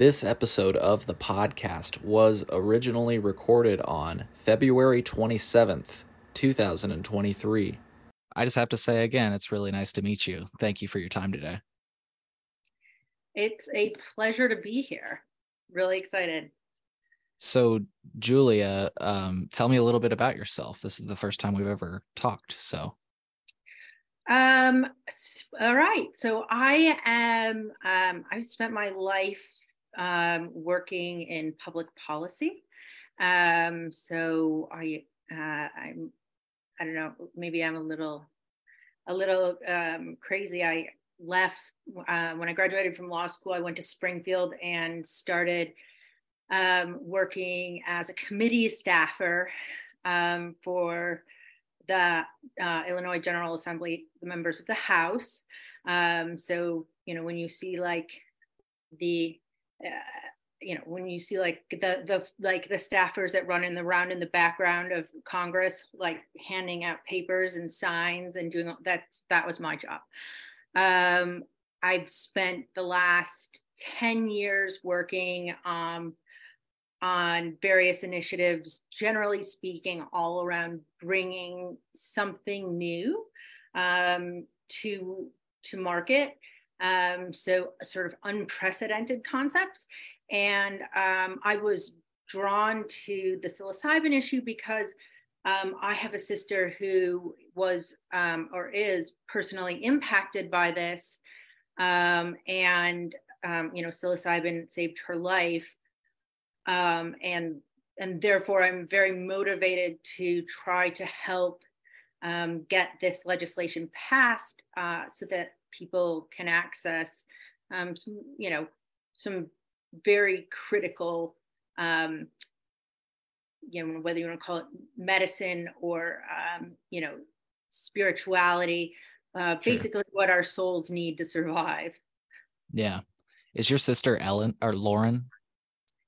This episode of the podcast was originally recorded on February 27th, 2023. I just have to say again, it's really nice to meet you. Thank you for your time today. It's a pleasure to be here. Really excited. So, Julia, um, tell me a little bit about yourself. This is the first time we've ever talked. So, um, all right. So I am. Um, I've spent my life um, working in public policy. Um, so I, uh, I'm. I don't know. Maybe I'm a little, a little um, crazy. I left uh, when I graduated from law school. I went to Springfield and started um, working as a committee staffer um, for the uh, Illinois General Assembly, the members of the House. Um, so, you know, when you see like the, you know, when you see like the the like the staffers that run in the round in the background of Congress, like handing out papers and signs and doing that, that was my job. Um, I've spent the last 10 years working um, on various initiatives, generally speaking, all around bringing something new um, to to market. Um, so sort of unprecedented concepts. And um, I was drawn to the psilocybin issue because um, I have a sister who was um, or is personally impacted by this. Um, and, you know, psilocybin saved her life um, and and therefore I'm very motivated to try to help um, get this legislation passed uh, so that people can access um, some, you know, some very critical, um, you know, whether you want to call it medicine or, um, you know, spirituality, uh, sure. basically what our souls need to survive. Yeah. Is your sister Ellen or Lauren?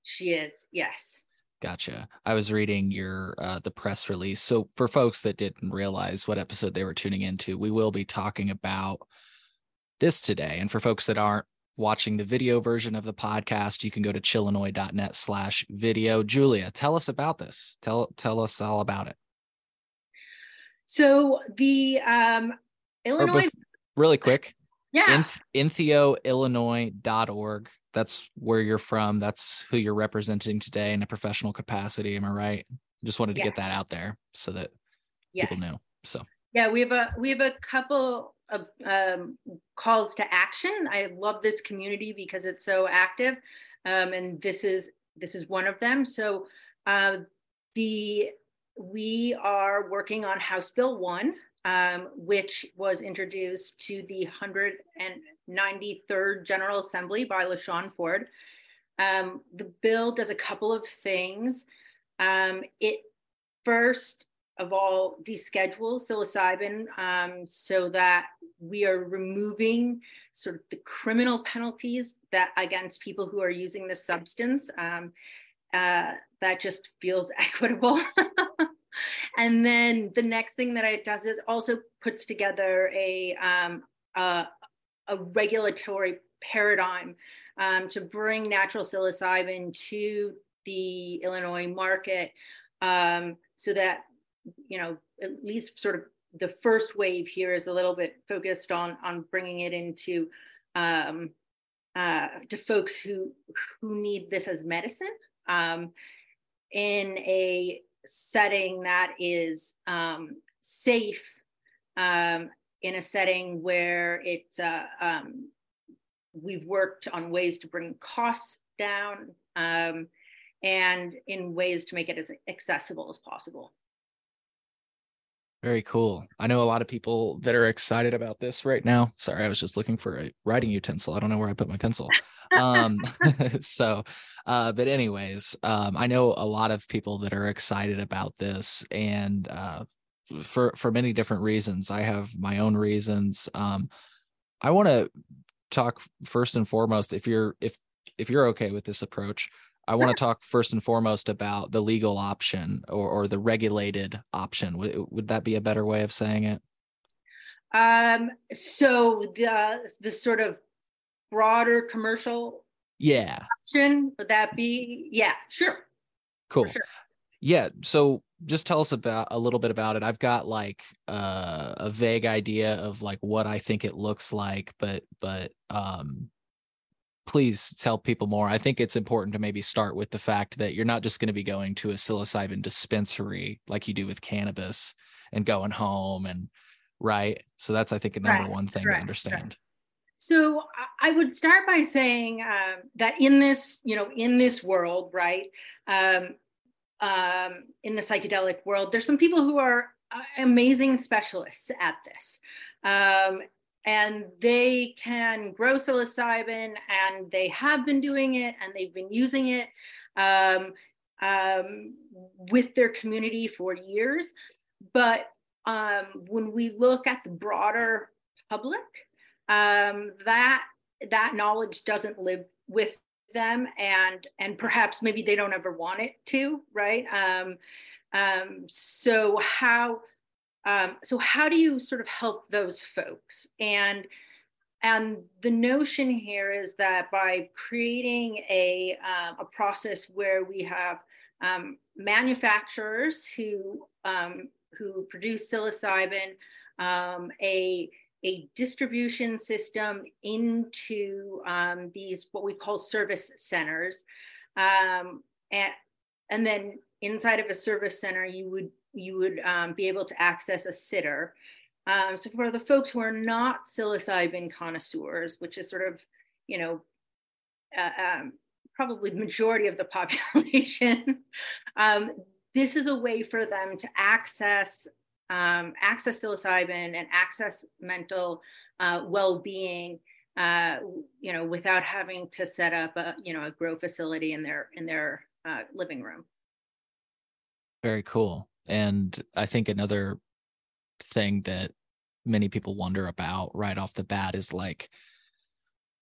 She is, yes. Gotcha. I was reading your uh, the press release. So for folks that didn't realize what episode they were tuning into, we will be talking about this today. And for folks that aren't watching the video version of the podcast, you can go to chillinois.net slash video. Julia, tell us about this. Tell tell us all about it. So the um Illinois bef- really quick. Yeah. InthioIllinois.org that's where you're from. That's who you're representing today in a professional capacity. Am I right? Just wanted to yeah. get that out there so that yes. people know. So yeah, we have a we have a couple of um, calls to action. I love this community because it's so active, um, and this is this is one of them. So uh, the we are working on House Bill One, um, which was introduced to the 193rd General Assembly by LaShawn Ford. Um, the bill does a couple of things. Um, it first of all deschedules psilocybin um, so that we are removing sort of the criminal penalties that against people who are using this substance. Um, uh, that just feels equitable. and then the next thing that it does, it also puts together a, um, a, a, regulatory paradigm um, to bring natural psilocybin to the Illinois market um, so that, you know, at least sort of the first wave here is a little bit focused on, on bringing it into um, uh, to folks who who need this as medicine um, in a setting that is um, safe um, in a setting where it's uh, um, we've worked on ways to bring costs down um, and in ways to make it as accessible as possible very cool. I know a lot of people that are excited about this right now. Sorry, I was just looking for a writing utensil. I don't know where I put my pencil. Um, so uh, but anyways, um, I know a lot of people that are excited about this, and uh, for for many different reasons. I have my own reasons. Um, I want to talk first and foremost. If you're if if you're okay with this approach, I want to talk first and foremost about the legal option or, or the regulated option. Would, would that be a better way of saying it? Um, so the the sort of broader commercial Yeah. Option, would that be? Yeah, sure. Cool. Sure. Yeah. So just tell us about a little bit about it. I've got like uh, a vague idea of like what I think it looks like, but but um please tell people more. I think it's important to maybe start with the fact that you're not just going to be going to a psilocybin dispensary like you do with cannabis and going home and right. So that's I think a number right. one thing right. to understand. Right. So I would start by saying um, that in this, you know, in this world, right, um, um, in the psychedelic world, there's some people who are uh, amazing specialists at this. Um, and they can grow psilocybin and they have been doing it and they've been using it um, um, with their community for years. But um, when we look at the broader public, um, that that knowledge doesn't live with them, and and perhaps maybe they don't ever want it to, right? Um, um, so how um, so how do you sort of help those folks? And and the notion here is that by creating a, uh, a process where we have um, manufacturers who um, who produce psilocybin, um, a a distribution system into um, these what we call service centers, um, and and then inside of a service center you would you would um, be able to access a sitter. Um, so for the folks who are not psilocybin connoisseurs, which is sort of you know uh, um, probably the majority of the population, um, this is a way for them to access um, access psilocybin and access mental uh, well-being uh, you know without having to set up a you know a grow facility in their in their uh, living room very cool and i think another thing that many people wonder about right off the bat is like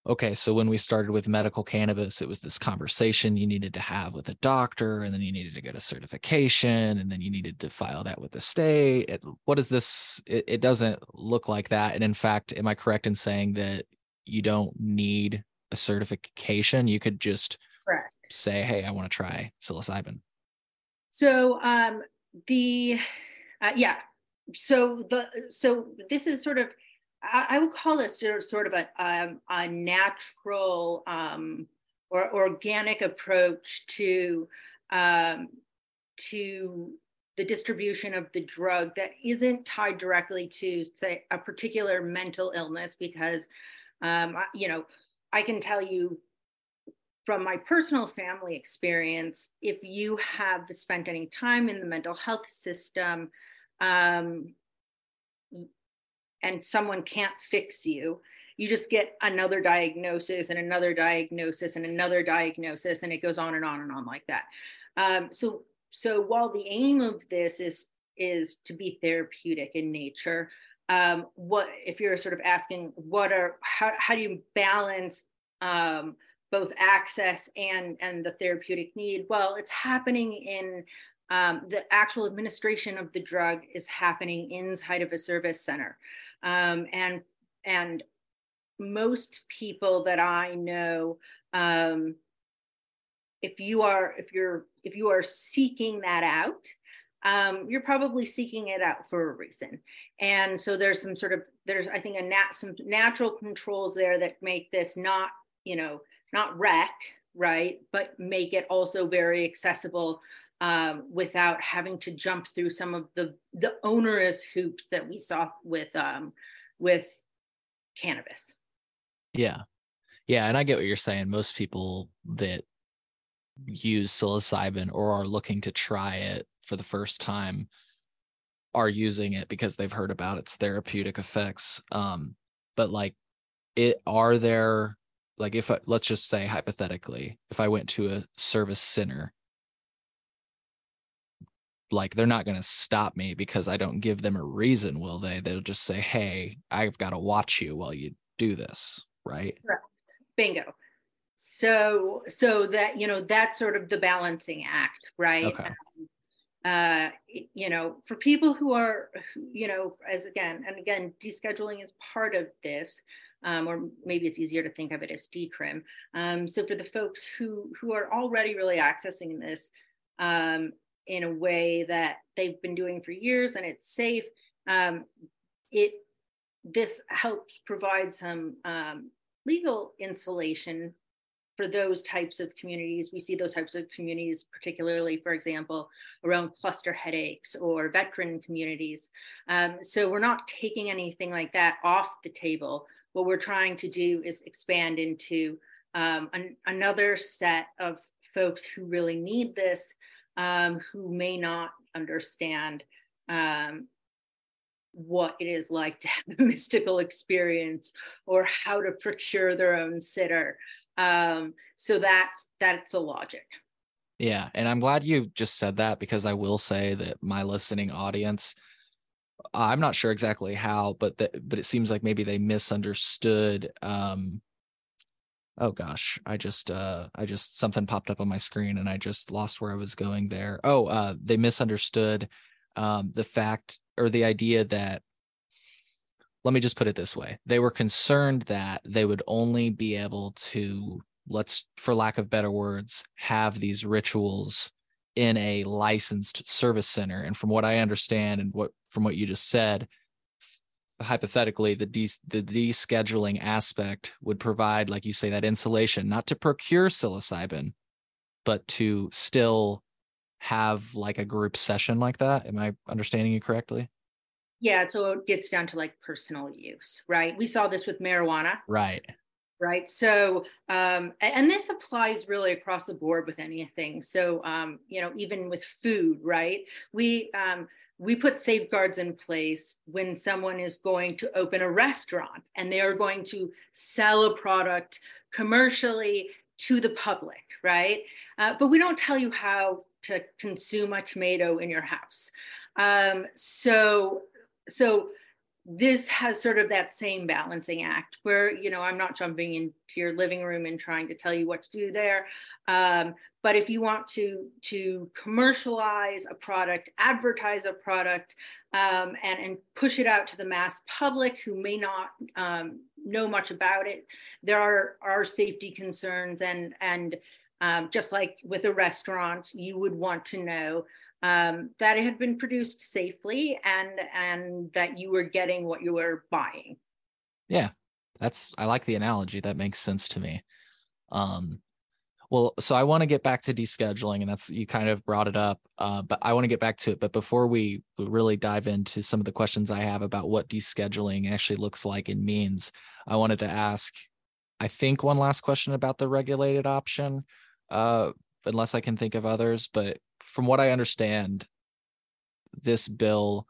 okay, so when we started with medical cannabis, it was this conversation you needed to have with a doctor, and then you needed to get a certification, and then you needed to file that with the state. It, what is this? It, it doesn't look like that. And in fact, am I correct in saying that you don't need a certification? You could just correct. say, hey, I want to try psilocybin. So um, the uh, yeah, so the so this is sort of I, would call this sort of a, um, a natural um, or organic approach to um, to the distribution of the drug that isn't tied directly to say a particular mental illness because um, you know i can tell you from my personal family experience if you have spent any time in the mental health system um, and someone can't fix you you just get another diagnosis and another diagnosis and another diagnosis and it goes on and on and on like that. Um, so so while the aim of this is is to be therapeutic in nature um, what if you're sort of asking what are how, how do you balance um, both access and and the therapeutic need well it's happening in um, the actual administration of the drug is happening inside of a service center um, and and most people that I know, um, if you are if you're if you are seeking that out, um, you're probably seeking it out for a reason. And so there's some sort of there's I think a nat some natural controls there that make this not you know not wreck right, but make it also very accessible um, without having to jump through some of the the onerous hoops that we saw with um, with cannabis. Yeah, yeah, and I get what you're saying. Most people that use psilocybin or are looking to try it for the first time are using it because they've heard about its therapeutic effects. Um, but like, it are there like if I, let's just say hypothetically, if I went to a service center like they're not going to stop me because I don't give them a reason, will they? They'll just say, "Hey, I've got to watch you while you do this." Right? Right. Bingo. So, so that you know, that's sort of the balancing act, right? Okay. Um, uh, you know, for people who are, you know, as again and again, descheduling is part of this. Um, or maybe it's easier to think of it as decrim. Um, so for the folks who who are already really accessing this um, in a way that they've been doing for years and it's safe, um, it this helps provide some um, legal insulation for those types of communities. We see those types of communities, particularly, for example, around cluster headaches or veteran communities. Um, so we're not taking anything like that off the table. What we're trying to do is expand into um, an, another set of folks who really need this, um, who may not understand um, what it is like to have a mystical experience or how to procure their own sitter um, so that's that's a logic. Yeah, and I'm glad you just said that because I will say that my listening audience, I'm not sure exactly how, but that but it seems like maybe they misunderstood. Um, oh gosh, I just uh, I just something popped up on my screen and I just lost where I was going there. Oh, uh, they misunderstood um, the fact or the idea that let me just put it this way they were concerned that they would only be able to let's for lack of better words have these rituals in a licensed service center and from what i understand and what from what you just said hypothetically the de- the descheduling aspect would provide like you say that insulation not to procure psilocybin but to still have like a group session like that am i understanding you correctly yeah, so it gets down to like personal use, right? We saw this with marijuana. Right. Right. So, um, and this applies really across the board with anything. So, um, you know, even with food, right? We, um, we put safeguards in place when someone is going to open a restaurant and they are going to sell a product commercially to the public, right? Uh, but we don't tell you how to consume a tomato in your house. Um, so so this has sort of that same balancing act where you know i'm not jumping into your living room and trying to tell you what to do there. Um, but if you want to to commercialize a product advertise a product um, and and push it out to the mass public who may not um, know much about it there are are safety concerns and and um, just like with a restaurant you would want to know um, that it had been produced safely and and that you were getting what you were buying. Yeah, that's I like the analogy. That makes sense to me. Um, well, so I want to get back to descheduling, and that's you kind of brought it up, uh, but I want to get back to it. But before we really dive into some of the questions I have about what descheduling actually looks like and means, I wanted to ask, I think one last question about the regulated option, uh, unless I can think of others. But from what I understand, this bill,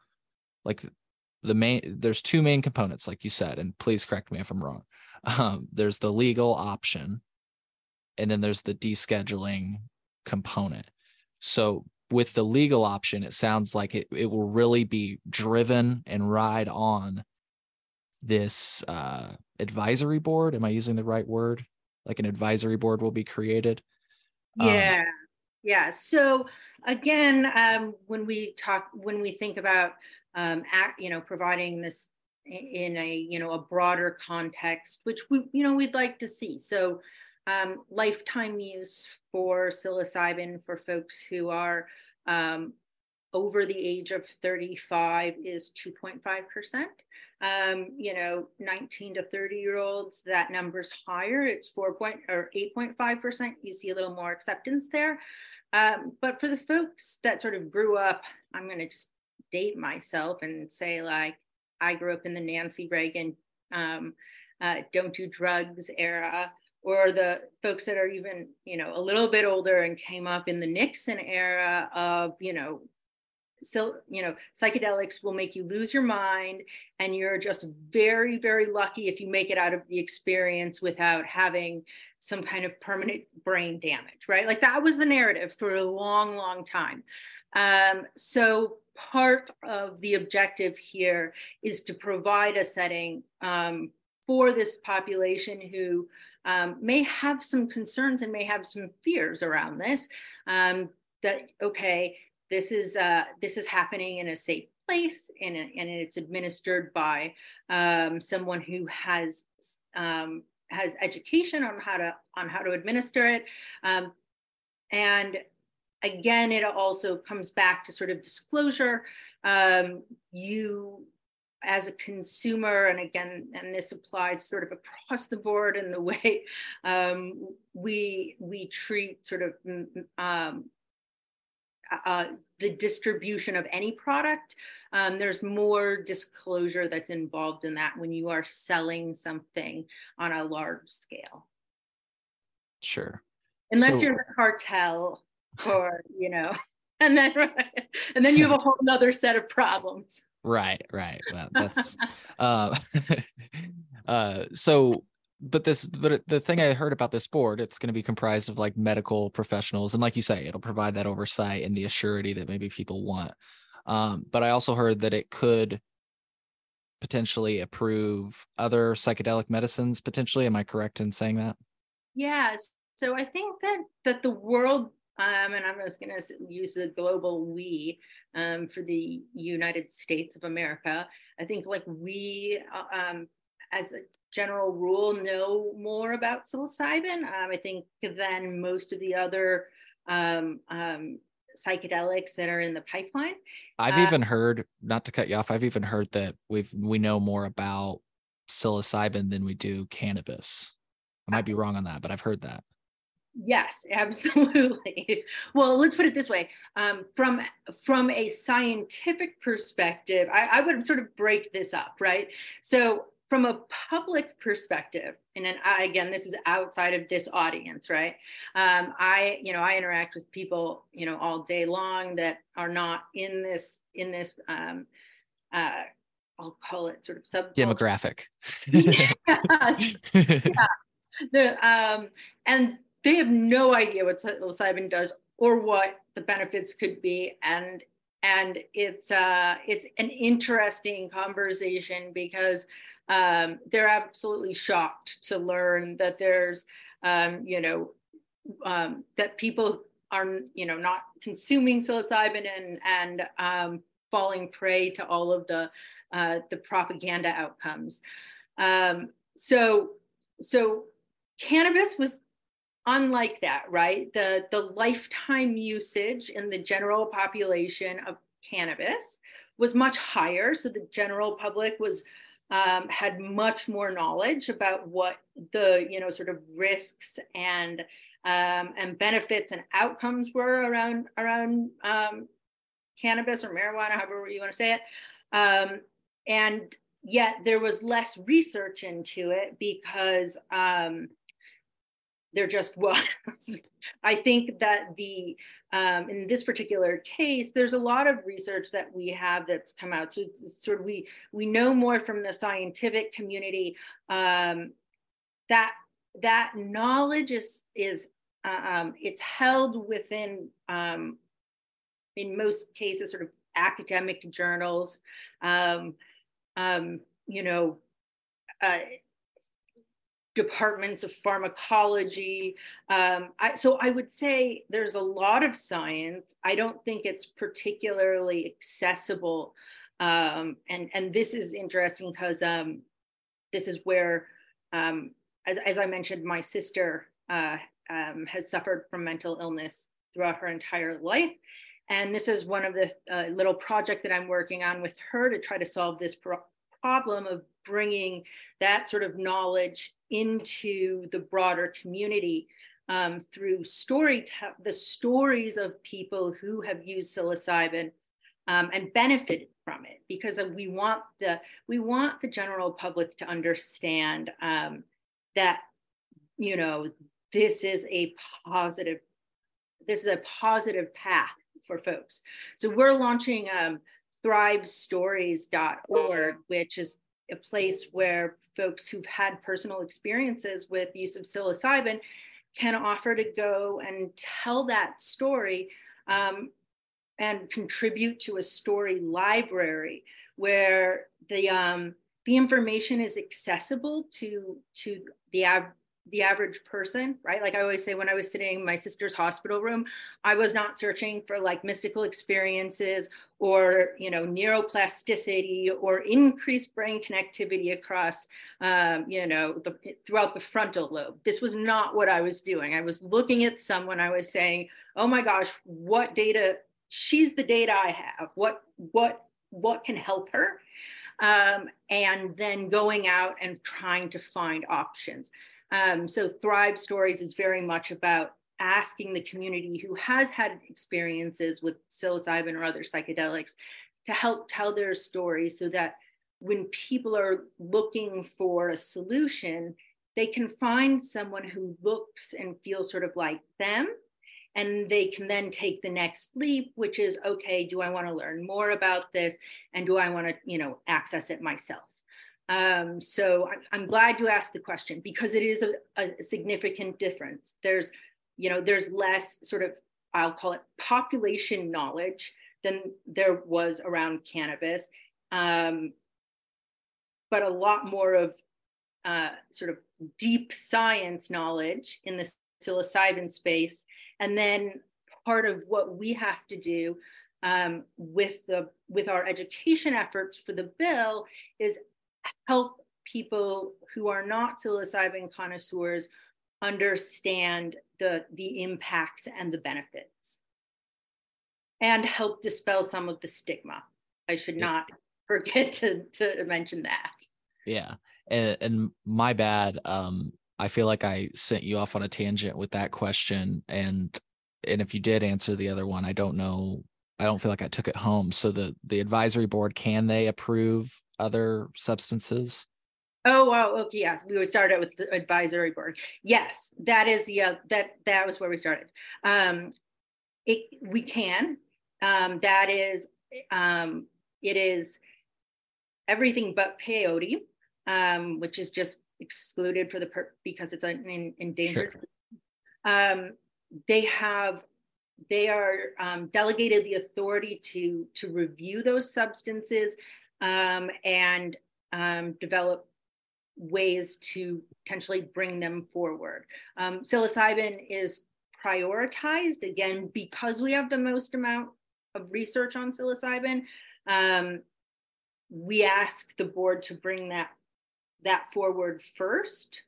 like the main, there's two main components, like you said, and please correct me if I'm wrong. Um, there's the legal option, and then there's the descheduling component. So with the legal option, it sounds like it, it will really be driven and ride on this uh, advisory board. Am I using the right word? Like an advisory board will be created. Um, yeah. Um, yeah. So again, um, when we talk, when we think about, um, act, you know, providing this in a, you know, a broader context, which we, you know, we'd like to see. So um, lifetime use for psilocybin for folks who are um, over the age of 35 is 2.5%. Um, you know, 19 to 30 year olds, that number's higher. It's 4 point or 8.5%. You see a little more acceptance there. Um, but for the folks that sort of grew up, I'm going to just date myself and say, like, I grew up in the Nancy Reagan um, uh, don't do drugs era, or the folks that are even, you know, a little bit older and came up in the Nixon era of, you know, so you know psychedelics will make you lose your mind and you're just very very lucky if you make it out of the experience without having some kind of permanent brain damage, right? Like that was the narrative for a long, long time. Um, so part of the objective here is to provide a setting um, for this population who um, may have some concerns and may have some fears around this. Um, that okay, this is uh, this is happening in a safe place and, and it's administered by um, someone who has um, has education on how to on how to administer it, um, and again, it also comes back to sort of disclosure. Um, you as a consumer, and again, and this applies sort of across the board in the way um, we we treat sort of um, uh, the distribution of any product. Um, there's more disclosure that's involved in that when you are selling something on a large scale. Sure. Unless so, you're the cartel, or you know, and then and then you have a whole other set of problems. Right, right. Well, that's uh, uh, so. But this, but the thing I heard about this board, it's going to be comprised of like medical professionals, and like you say, it'll provide that oversight and the assurity that maybe people want. Um, but I also heard that it could potentially approve other psychedelic medicines. Potentially, am I correct in saying that? Yes. So I think that that the world um, and I'm just going to use the global we um, for the United States of America. I think like we, uh, um, as a general rule, know more about psilocybin. Um, I think than most of the other um, um, psychedelics that are in the pipeline. I've uh, even heard, not to cut you off, I've even heard that we've we know more about psilocybin than we do cannabis. I might be wrong on that, but I've heard that. Yes, absolutely. Well, let's put it this way: um, from from a scientific perspective, I, I, would sort of break this up, right? So, from a public perspective, and then I, again, this is outside of this audience, right? Um, I, you know, I interact with people, you know, all day long that are not in this in this. Um, uh, I'll call it sort of sub demographic. yeah. yeah. The, um, and they have no idea what psilocybin does or what the benefits could be and and it's uh it's an interesting conversation because um, they're absolutely shocked to learn that there's um, you know um, that people are you know not consuming psilocybin and and um, falling prey to all of the uh, the propaganda outcomes um, so so cannabis was unlike that, right? The, the lifetime usage in the general population of cannabis was much higher. So the general public was um, had much more knowledge about what the you know sort of risks and um, and benefits and outcomes were around around um, cannabis or marijuana, however you want to say it. Um, and yet there was less research into it because um, there just was. I think that the um, in this particular case, there's a lot of research that we have that's come out. So sort of we we know more from the scientific community um, that that knowledge is is uh, um, it's held within um, in most cases sort of academic journals. Um, um, you know. Uh, departments of pharmacology. Um, I, so I would say there's a lot of science. I don't think it's particularly accessible. Um, and, and this is interesting because um, this is where, um, as, as, I mentioned, my sister uh, um, has suffered from mental illness throughout her entire life. And this is one of the uh, little project that I'm working on with her to try to solve this pro- problem of bringing that sort of knowledge into the broader community um, through story, the stories of people who have used psilocybin um, and benefited from it, because we want the we want the general public to understand um, that you know this is a positive this is a positive path for folks. So we're launching um, thrivestories.org, which is a place where folks who've had personal experiences with use of psilocybin can offer to go and tell that story um, and contribute to a story library where the um, the information is accessible to to the the average person, right? Like I always say, when I was sitting in my sister's hospital room, I was not searching for like mystical experiences or, you know, neuroplasticity or increased brain connectivity across, um, you know, the, throughout the frontal lobe. This was not what I was doing. I was looking at someone, I was saying, oh my gosh, what data, she's the data I have. What, what, what can help her? Um, and then going out and trying to find options. Um, so Thrive Stories is very much about asking the community who has had experiences with psilocybin or other psychedelics to help tell their story so that when people are looking for a solution, they can find someone who looks and feels sort of like them. And they can then take the next leap, which is okay, do I want to learn more about this? And do I want to, you know, access it myself? Um, so I'm glad you asked the question because it is a, a, significant difference. There's, you know, there's less sort of, I'll call it population knowledge than there was around cannabis, um, but a lot more of uh, sort of deep science knowledge in the psilocybin space. And then part of what we have to do um, with the with our education efforts for the bill is help people who are not psilocybin connoisseurs understand the, the impacts and the benefits and help dispel some of the stigma. I should not forget to, to mention that. Yeah. And, and my bad. Um, I feel like I sent you off on a tangent with that question. And, and if you did answer the other one, I don't know. I don't feel like I took it home. So the, the advisory board, can they approve other substances? Oh wow! Okay, yes, we would start out with the advisory board. Yes, that is yeah. That that was where we started. Um, it we can. Um, that is um, it is everything but peyote, um, which is just excluded for the per- because it's an in, endangered. Sure. Um, they have they are um, delegated the authority to to review those substances um, and um, develop ways to potentially bring them forward. Um, psilocybin is prioritized again because we have the most amount of research on psilocybin. Um, we ask the board to bring that that forward first,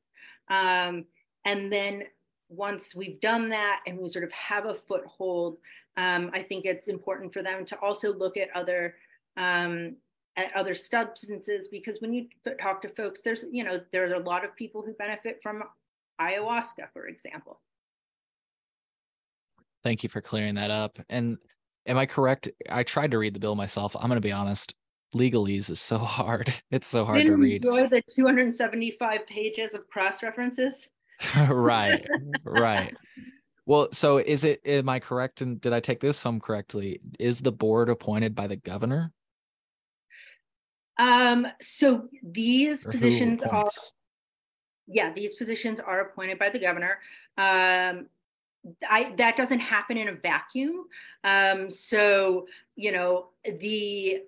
um, and then once we've done that and we sort of have a foothold, um, I think it's important for them to also look at other um, at other substances because when you talk to folks there's you know there are a lot of people who benefit from ayahuasca for example. Thank you for clearing that up. And am i correct? I tried to read the bill myself. I'm going to be honest legalese is so hard. It's so hard to read. Enjoy the 275 pages of cross references right right. Well so is it am i correct? And did i take this home correctly? Is the board appointed by the governor um, so these or positions are, yeah, these positions are appointed by the governor. Um, I, that doesn't happen in a vacuum. Um, so, you know, the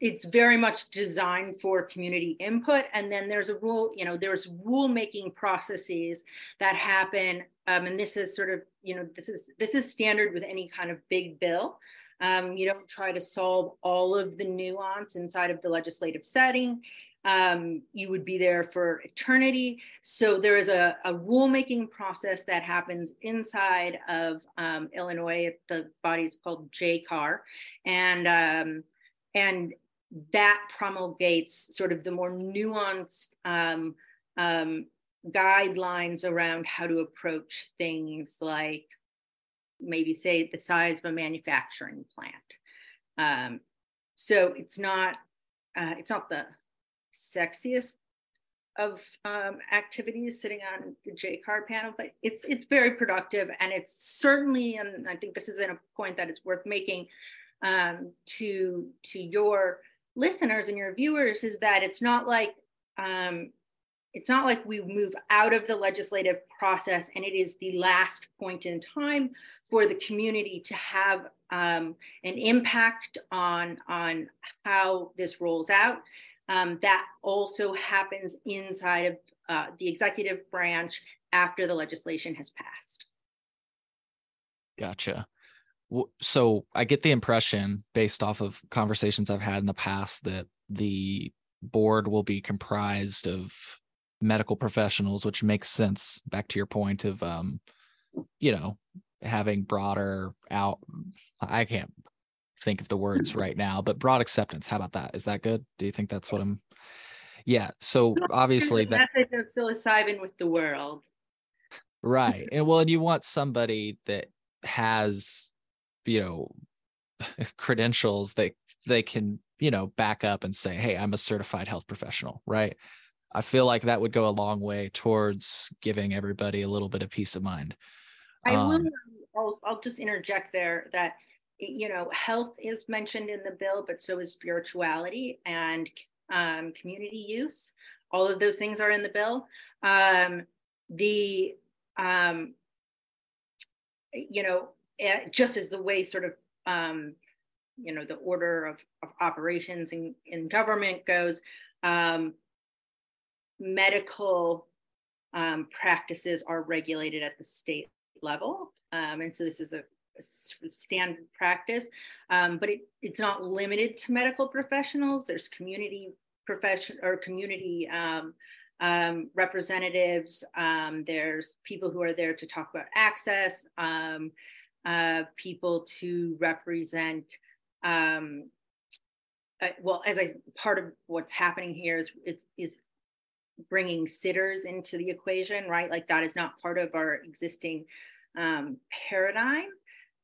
it's very much designed for community input and then there's a rule you know there's rule making processes that happen um, and this is sort of you know this is this is standard with any kind of big bill um, you don't try to solve all of the nuance inside of the legislative setting. Um, you would be there for eternity. So there is a, a rulemaking process that happens inside of um, Illinois. The body is called JCAR, and um, and that promulgates sort of the more nuanced um, um, guidelines around how to approach things like maybe say the size of a manufacturing plant. Um, so it's not uh, it's not the sexiest of um, activities sitting on the JCAR panel, but it's it's very productive and it's certainly and I think this is a point that it's worth making um, to to your listeners and your viewers is that it's not like um, it's not like we move out of the legislative process and it is the last point in time for the community to have um, an impact on, on how this rolls out. Um, that also happens inside of, uh, the executive branch after the legislation has passed. Gotcha. So I get the impression, based off of conversations I've had in the past, that the board will be comprised of medical professionals, which makes sense. Back to your point of, um, you know, having broader out. I can't think of the words right now, but broad acceptance. How about that? Is that good? Do you think that's what I'm? Yeah. So obviously that message of psilocybin with the world. Right. And well, and you want somebody that has, you know, credentials that they can, you know, back up and say, hey, I'm a certified health professional, right? I feel like that would go a long way towards giving everybody a little bit of peace of mind. I um, will. I'll, I'll just interject there that you know health is mentioned in the bill, but so is spirituality and um, community use. All of those things are in the bill. Um, the um, you know, eh, just as the way sort of, um, you know, the order of, of operations in, in government goes, um, medical um, practices are regulated at the state level. Um, and so this is a, a standard practice, um, but it, it's not limited to medical professionals. There's community profession or community um, um, representatives. Um, there's people who are there to talk about access, um, uh, people to represent. Uh, well, as I part of what's happening here is is, is bringing sitters into the equation, right? Like that is not part of our existing um, paradigm.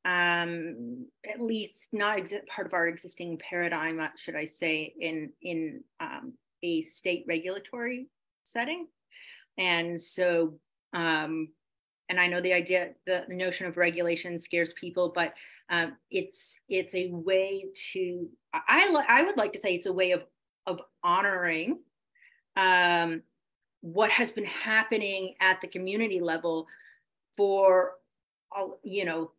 Um, at least not exi- part of our existing paradigm, uh, should I say, in in um, a state regulatory setting. And so, um, and I know the idea, the, the notion of regulation scares people, but um, it's it's a way to I I would like to say it's a way of of honoring um, what has been happening at the community level for you know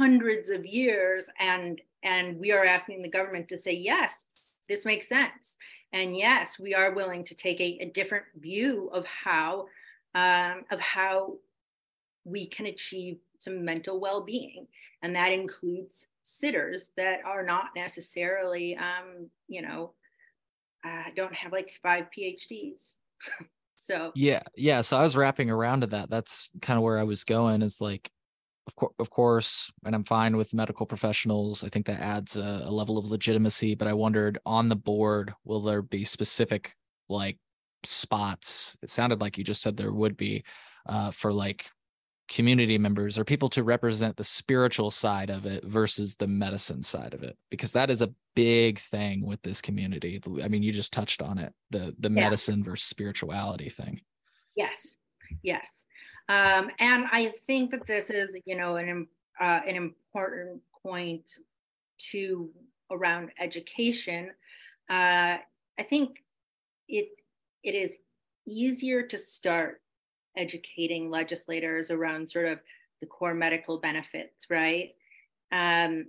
hundreds of years. And and we are asking the government to say yes this makes sense. And yes we are willing to take a, a different view of how um, of how we can achieve some mental well-being. And that includes sitters that are not necessarily um, you know uh, don't have like five phds so yeah yeah so i was wrapping around to that that's kind of where i was going is like of, course, of course, and I'm fine with medical professionals. I think that adds a, a, level of legitimacy. But I wondered on the board, will there be specific like spots? It sounded like you just said there would be uh, for like community members or people to represent the spiritual side of it versus the medicine side of it because that is a big thing with this community i mean you just touched on it the the yeah. medicine versus spirituality thing yes yes um, and I think that this is, you know, an uh, an important point to around education. Uh, I think it it is easier to start educating legislators around sort of the core medical benefits, right? Um,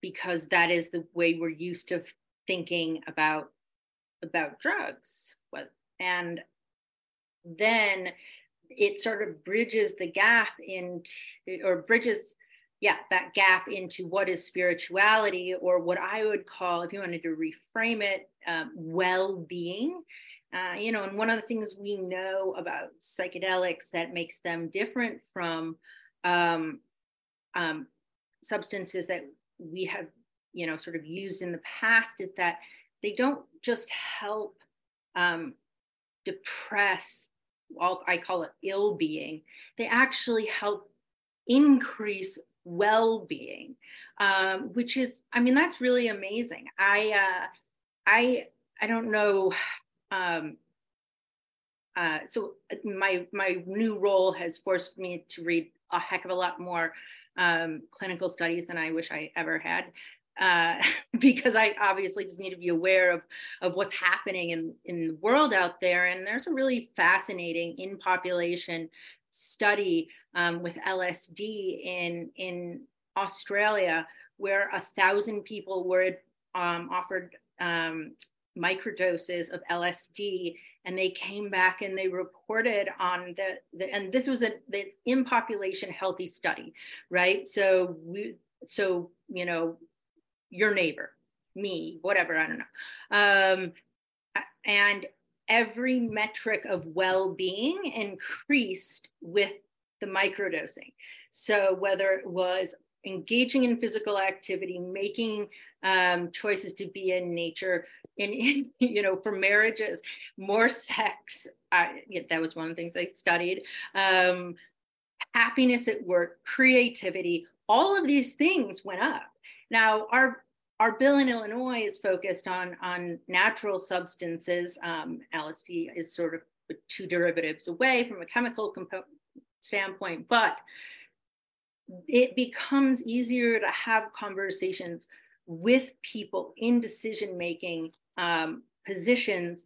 because that is the way we're used to thinking about about drugs. And then it sort of bridges the gap into or bridges yeah that gap into what is spirituality or what i would call if you wanted to reframe it um, well-being uh, you know and one of the things we know about psychedelics that makes them different from um, um, substances that we have you know sort of used in the past is that they don't just help um, depress all I call it ill being, they actually help increase well-being, um, which is, I mean, that's really amazing. I, uh, I, I don't know. Um, uh, so my my new role has forced me to read a heck of a lot more um, clinical studies than I wish I ever had uh, because I obviously just need to be aware of, of what's happening in, in the world out there. And there's a really fascinating in population study um, with LSD in, in Australia where a thousand people were um, offered um, microdoses of LSD and they came back and they reported on the, the and this was a in population healthy study right? So we so you know your neighbor me whatever i don't know. Um, and every metric of well-being increased with the microdosing. So whether it was engaging in physical activity making um, choices to be in nature in, you know for marriages more sex. I, that was one of the things i studied. Um, happiness at work creativity all of these things went up. Now our our bill in illinois is focused on on natural substances. Um, lsd is sort of two derivatives away from a chemical standpoint but it becomes easier to have conversations with people in decision making um, positions,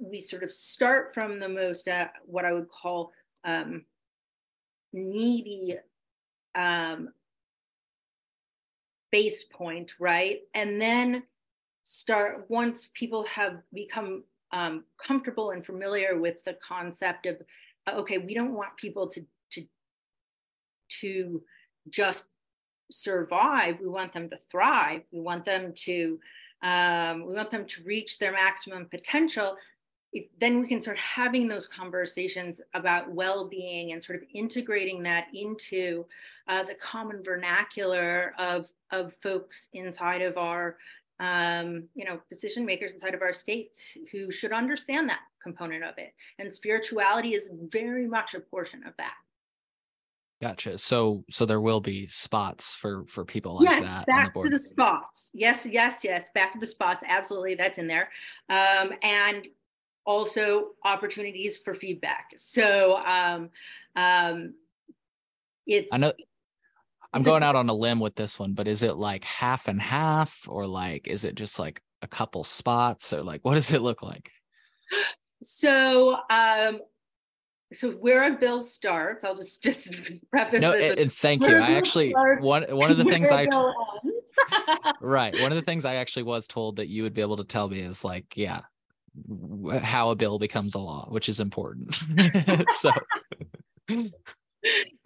we sort of start from the most, uh, what I would call um, needy um, base point, right? And then start, once people have become um, comfortable and familiar with the concept of, okay, we don't want people to, to, to just survive. We want them to thrive. We want them to um, we want them to reach their maximum potential then we can start having those conversations about well-being and sort of integrating that into uh, the common vernacular of of folks inside of our um, you know decision makers inside of our states who should understand that component of it. And spirituality is very much a portion of that Gotcha. So so there will be spots for for people like yes, that. back the to the spots. Yes, yes, yes. Back to the spots. Absolutely, that's in there. Um, and also opportunities for feedback. So um, um, it's. I know. I'm going a, out on a limb with this one, but is it like half and half, or like is it just like a couple spots, or like what does it look like? So um, so where a bill starts, I'll just just preface no, this. And, thank you. I actually one one of the things I right one of the things I actually was told that you would be able to tell me is like yeah how a bill becomes a law, which is important. so.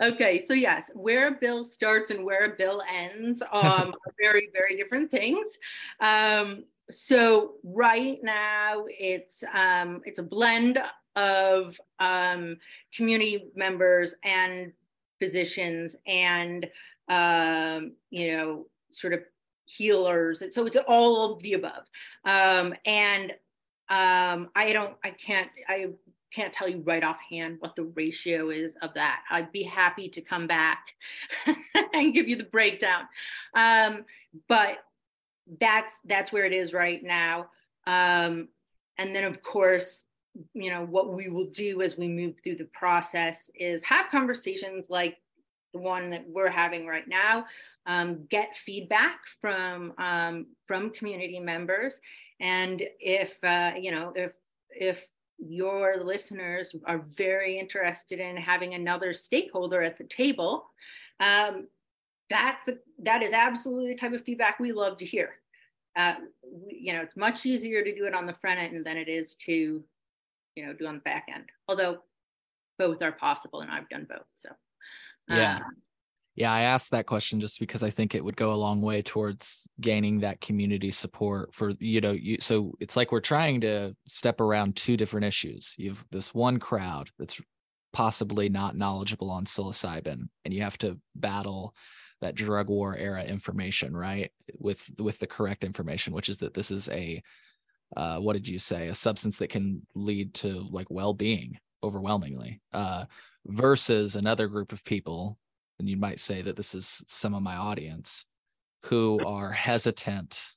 okay so yes where a bill starts and where a bill ends um, are very very different things um, so right now it's um, it's a blend of um, community members and physicians and um, you know sort of healers. And so it's all of the above. Um, and um, i don't i can't i can't tell you right offhand what the ratio is of that. I'd be happy to come back and give you the breakdown. Um, but that's that's where it is right now. Um, and then of course you know what we will do as we move through the process is have conversations like the one that we're having right now um, get feedback from um, from community members. And if uh, you know if if your listeners are very interested in having another stakeholder at the table um, that's a, that is absolutely the type of feedback we love to hear. Uh, we, you know it's much easier to do it on the front end than it is to you know do on the back end. Although both are possible and i've done both so yeah. um, yeah i asked that question just because i think it would go a long way towards gaining that community support for you know you so it's like we're trying to step around two different issues. You've this one crowd that's possibly not knowledgeable on psilocybin and you have to battle that drug war era information right with with the correct information which is that this is a uh, what did you say? A substance that can lead to like well-being overwhelmingly, uh, versus another group of people, and you might say that this is some of my audience who are hesitant.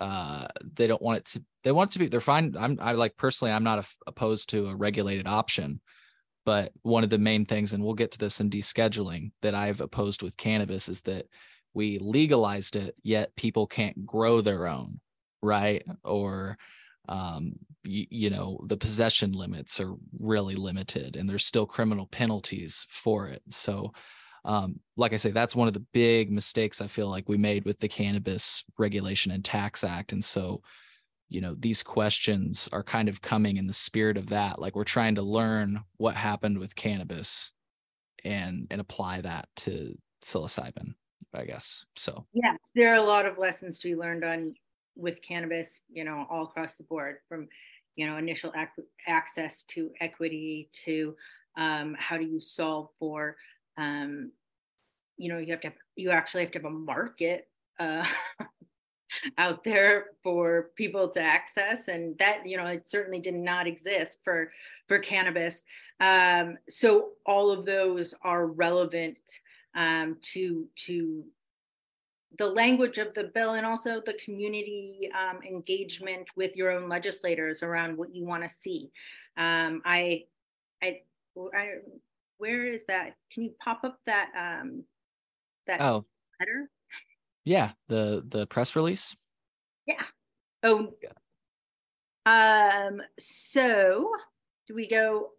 Uh, they don't want it to. They want it to be. They're fine. I'm. I like personally. I'm not opposed to a regulated option, but one of the main things, and we'll get to this in descheduling, that I've opposed with cannabis is that we legalized it, yet people can't grow their own right? Or um you, you know the possession limits are really limited and there's still criminal penalties for it. So um, like I say, that's one of the big mistakes I feel like we made with the Cannabis Regulation and Tax Act. And so, you know these questions are kind of coming in the spirit of that. Like we're trying to learn what happened with cannabis and and apply that to psilocybin i guess. So yes there are a lot of lessons to be learned on with cannabis you know all across the board from you know initial ac- access to equity to um, how do you solve for um, you know you have to have, you actually have to have a market uh, out there for people to access and that you know it certainly did not exist for for cannabis. Um, so all of those are relevant um, to to the language of the bill and also the community um, engagement with your own legislators around what you want to see um, I, I i where is that can you pop up that um that oh letter yeah, the the press release. Yeah. Oh. Um. So, do we go?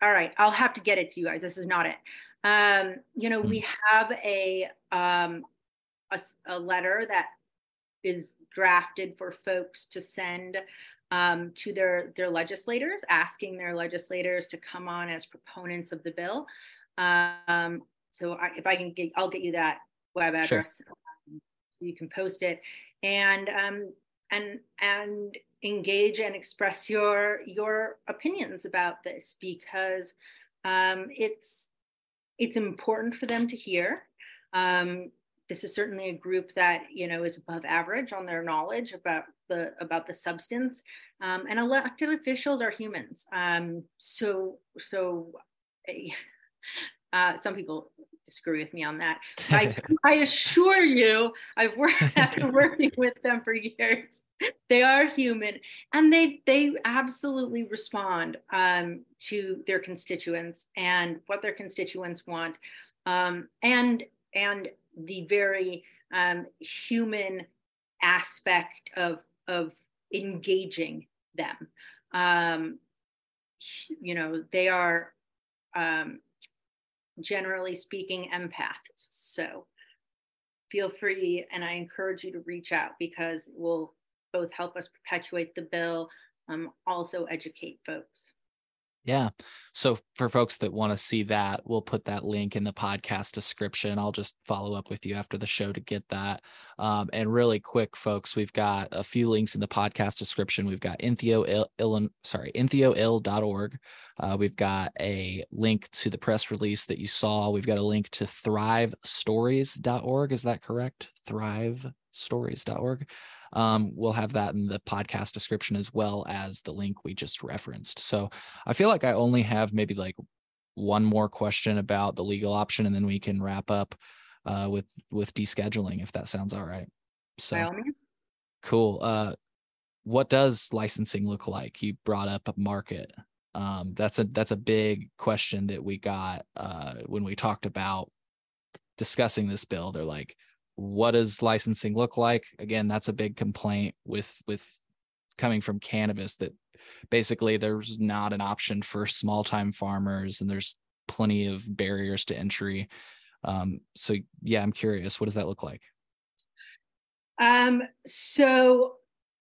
All right. I'll have to get it to you guys. This is not it. Um. You know, we have a um a, a letter that is drafted for folks to send um, to their their legislators, asking their legislators to come on as proponents of the bill. Um, so I, if I can get, I'll get you that web address sure. um, so you can post it and um, and and engage and express your your opinions about this because um, it's it's important for them to hear um, this is certainly a group that you know is above average on their knowledge about the about the substance um, and elected officials are humans um, so so uh, some people disagree with me on that. I, I assure you, I've worked after working with them for years. They are human, and they they absolutely respond um, to their constituents and what their constituents want, um, and and the very um, human aspect of of engaging them. Um, you know, they are um, generally speaking, empaths. So feel free, and I encourage you to reach out because it will both help us perpetuate the bill, um, also educate folks. Yeah. So for folks that want to see that, we'll put that link in the podcast description. I'll just follow up with you after the show to get that. Um, and really quick, folks, we've got a few links in the podcast description. We've got Entheo il, sorry, entheoill.org. Uh, we've got a link to the press release that you saw. We've got a link to thrivestories.org. Is that correct? Thrivestories.org. Um, we'll have that in the podcast description as well as the link we just referenced. So I feel like I only have maybe like one more question about the legal option, and then we can wrap up uh, with with descheduling if that sounds all right. So cool. Uh, what does licensing look like? You brought up a market. Um, that's a that's a big question that we got uh, when we talked about discussing this bill. They're like, what does licensing look like? Again that's a big complaint with with coming from cannabis that basically there's not an option for small time farmers and there's plenty of barriers to entry. Um, so yeah i'm curious what does that look like? Um, so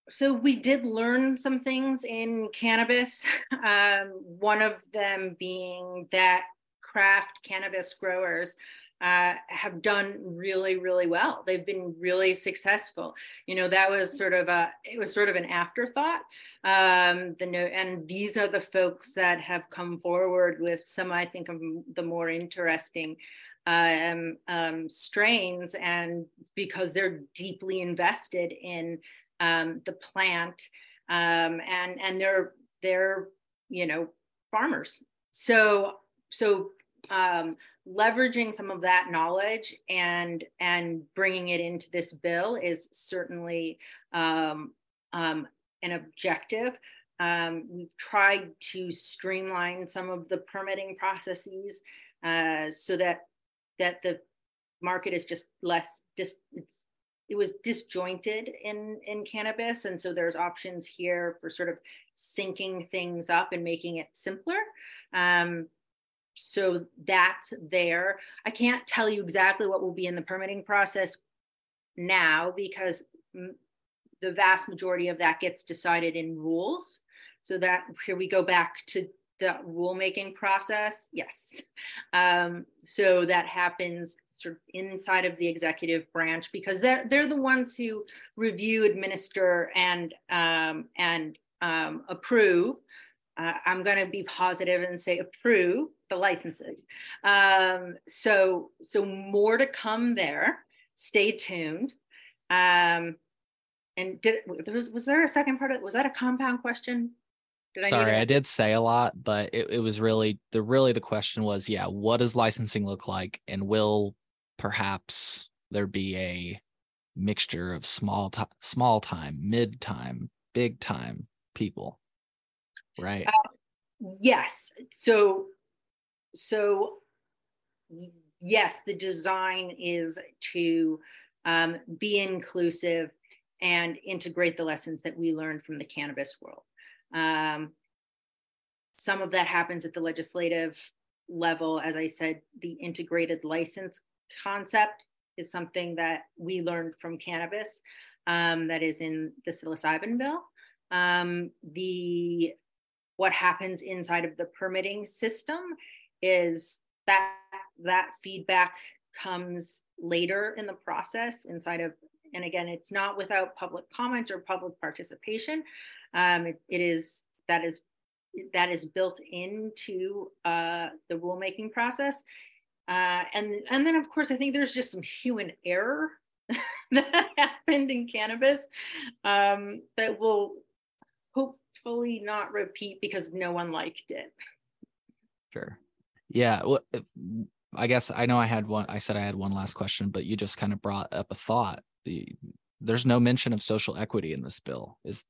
so we did learn some things in cannabis um, one of them being that craft cannabis growers uh, have done really, really well. They've been really successful. You know, that was sort of a, it was sort of an afterthought. Um, the no, and these are the folks that have come forward with some, I think, of the more interesting um, um, strains, and because they're deeply invested in um, the plant, um, and and they're they're you know farmers. So so um, leveraging some of that knowledge and and bringing it into this bill is certainly um, um, an objective. Um, we've tried to streamline some of the permitting processes uh, so that that the market is just less dis- it was disjointed in in cannabis and so there's options here for sort of syncing things up and making it simpler um, so that's there. I can't tell you exactly what will be in the permitting process now because the vast majority of that gets decided in rules. So that here we go back to the rulemaking process. Yes. Um, so that happens sort of inside of the executive branch because they're they're the ones who review, administer, and um, and um, approve. Uh, I'm going to be positive and say approve the licenses. Um, so so more to come there. Stay tuned. Um, and did was was there a second part of was that a compound question? Did Sorry, I, I did say a lot, but it, it was really the really the question was, yeah, what does licensing look like, and will perhaps there be a mixture of small time, small time, mid time, big time people, right? Uh, yes. So, so yes, the design is to um, be inclusive and integrate the lessons that we learned from the cannabis world. Um, some of that happens at the legislative level. As I said, the integrated license concept is something that we learned from cannabis um, that is in the psilocybin bill. Um, the what happens inside of the permitting system is that that feedback comes later in the process inside of and again it's not without public comment or public participation um, it, it is that is that is built into uh, the rulemaking process. Uh, and and then of course I think there's just some human error that happened in cannabis um, that will hopefully not repeat because no one liked it. Sure. Yeah. Well, I guess I know I had one. I said I had one last question, but you just kind of brought up a thought. There's no mention of social equity in this bill. Is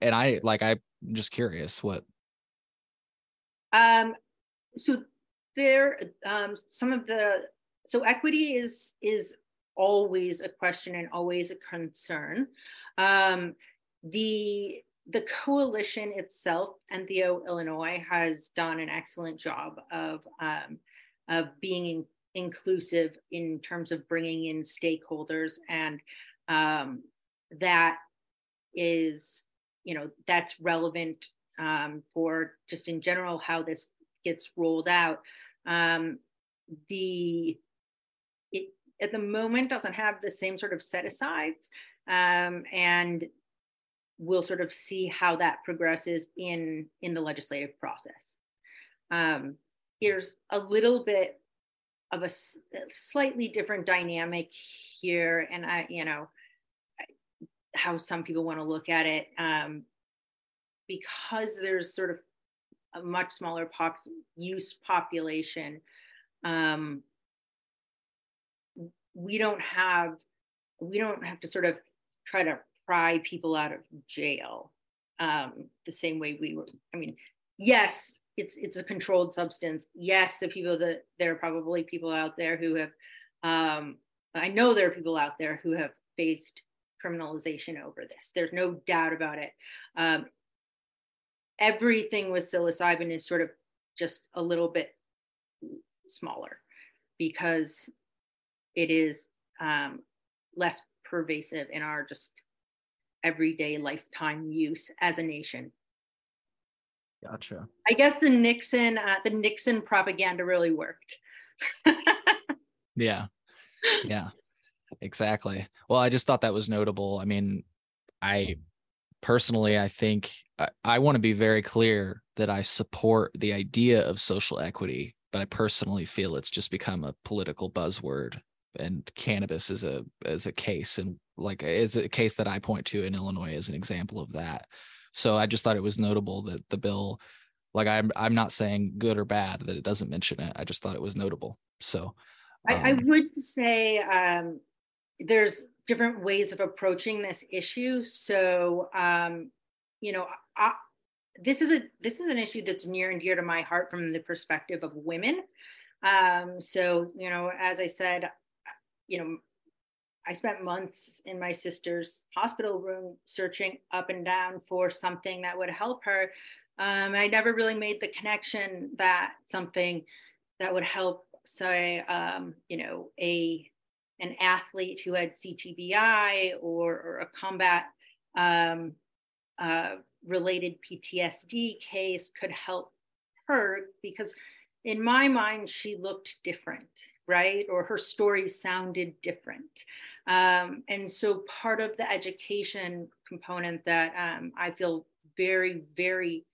and I like I'm just curious what. Um, so there, um, some of the so equity is is always a question and always a concern. Um, the the coalition itself, Entheo Illinois, has done an excellent job of um, of being in, inclusive in terms of bringing in stakeholders, and um, that is you know that's relevant um, for just in general how this gets rolled out. Um, the it at the moment doesn't have the same sort of set asides, um, and we'll sort of see how that progresses in in the legislative process. Um, here's a little bit of a, slightly different dynamic here, and I, you know, how some people want to look at it um, because there's sort of a much smaller pop use population um, we don't have we don't have to sort of try to pry people out of jail um, the same way we were i mean yes it's it's a controlled substance yes the people that there are probably people out there who have um, i know there are people out there who have faced criminalization over this. There's no doubt about it. Um, everything with psilocybin is sort of just a little bit smaller because it is um, less pervasive in our just everyday lifetime use as a nation. Gotcha. I guess the Nixon uh, the Nixon propaganda really worked. yeah. Yeah. Exactly. Well, I just thought that was notable. I mean, I personally, I think I, I want to be very clear that I support the idea of social equity, but I personally feel it's just become a political buzzword. And cannabis is a as a case, and like is a case that I point to in Illinois as an example of that. So I just thought it was notable that the bill, like I'm I'm not saying good or bad that it doesn't mention it. I just thought it was notable. So um, I, I, um, would say um, there's different ways of approaching this issue. So, um, you know, I, this is a this is an issue that's near and dear to my heart from the perspective of women. Um, so, you know, as I said, you know, I spent months in my sister's hospital room searching up and down for something that would help her. Um, I never really made the connection that something that would help, say, um, you know, a an athlete who had CTBI or, or a combat um, uh, related PTSD case could help her because in my mind she looked different right? Or her story sounded different. Um, and so part of the education component that um, i feel very very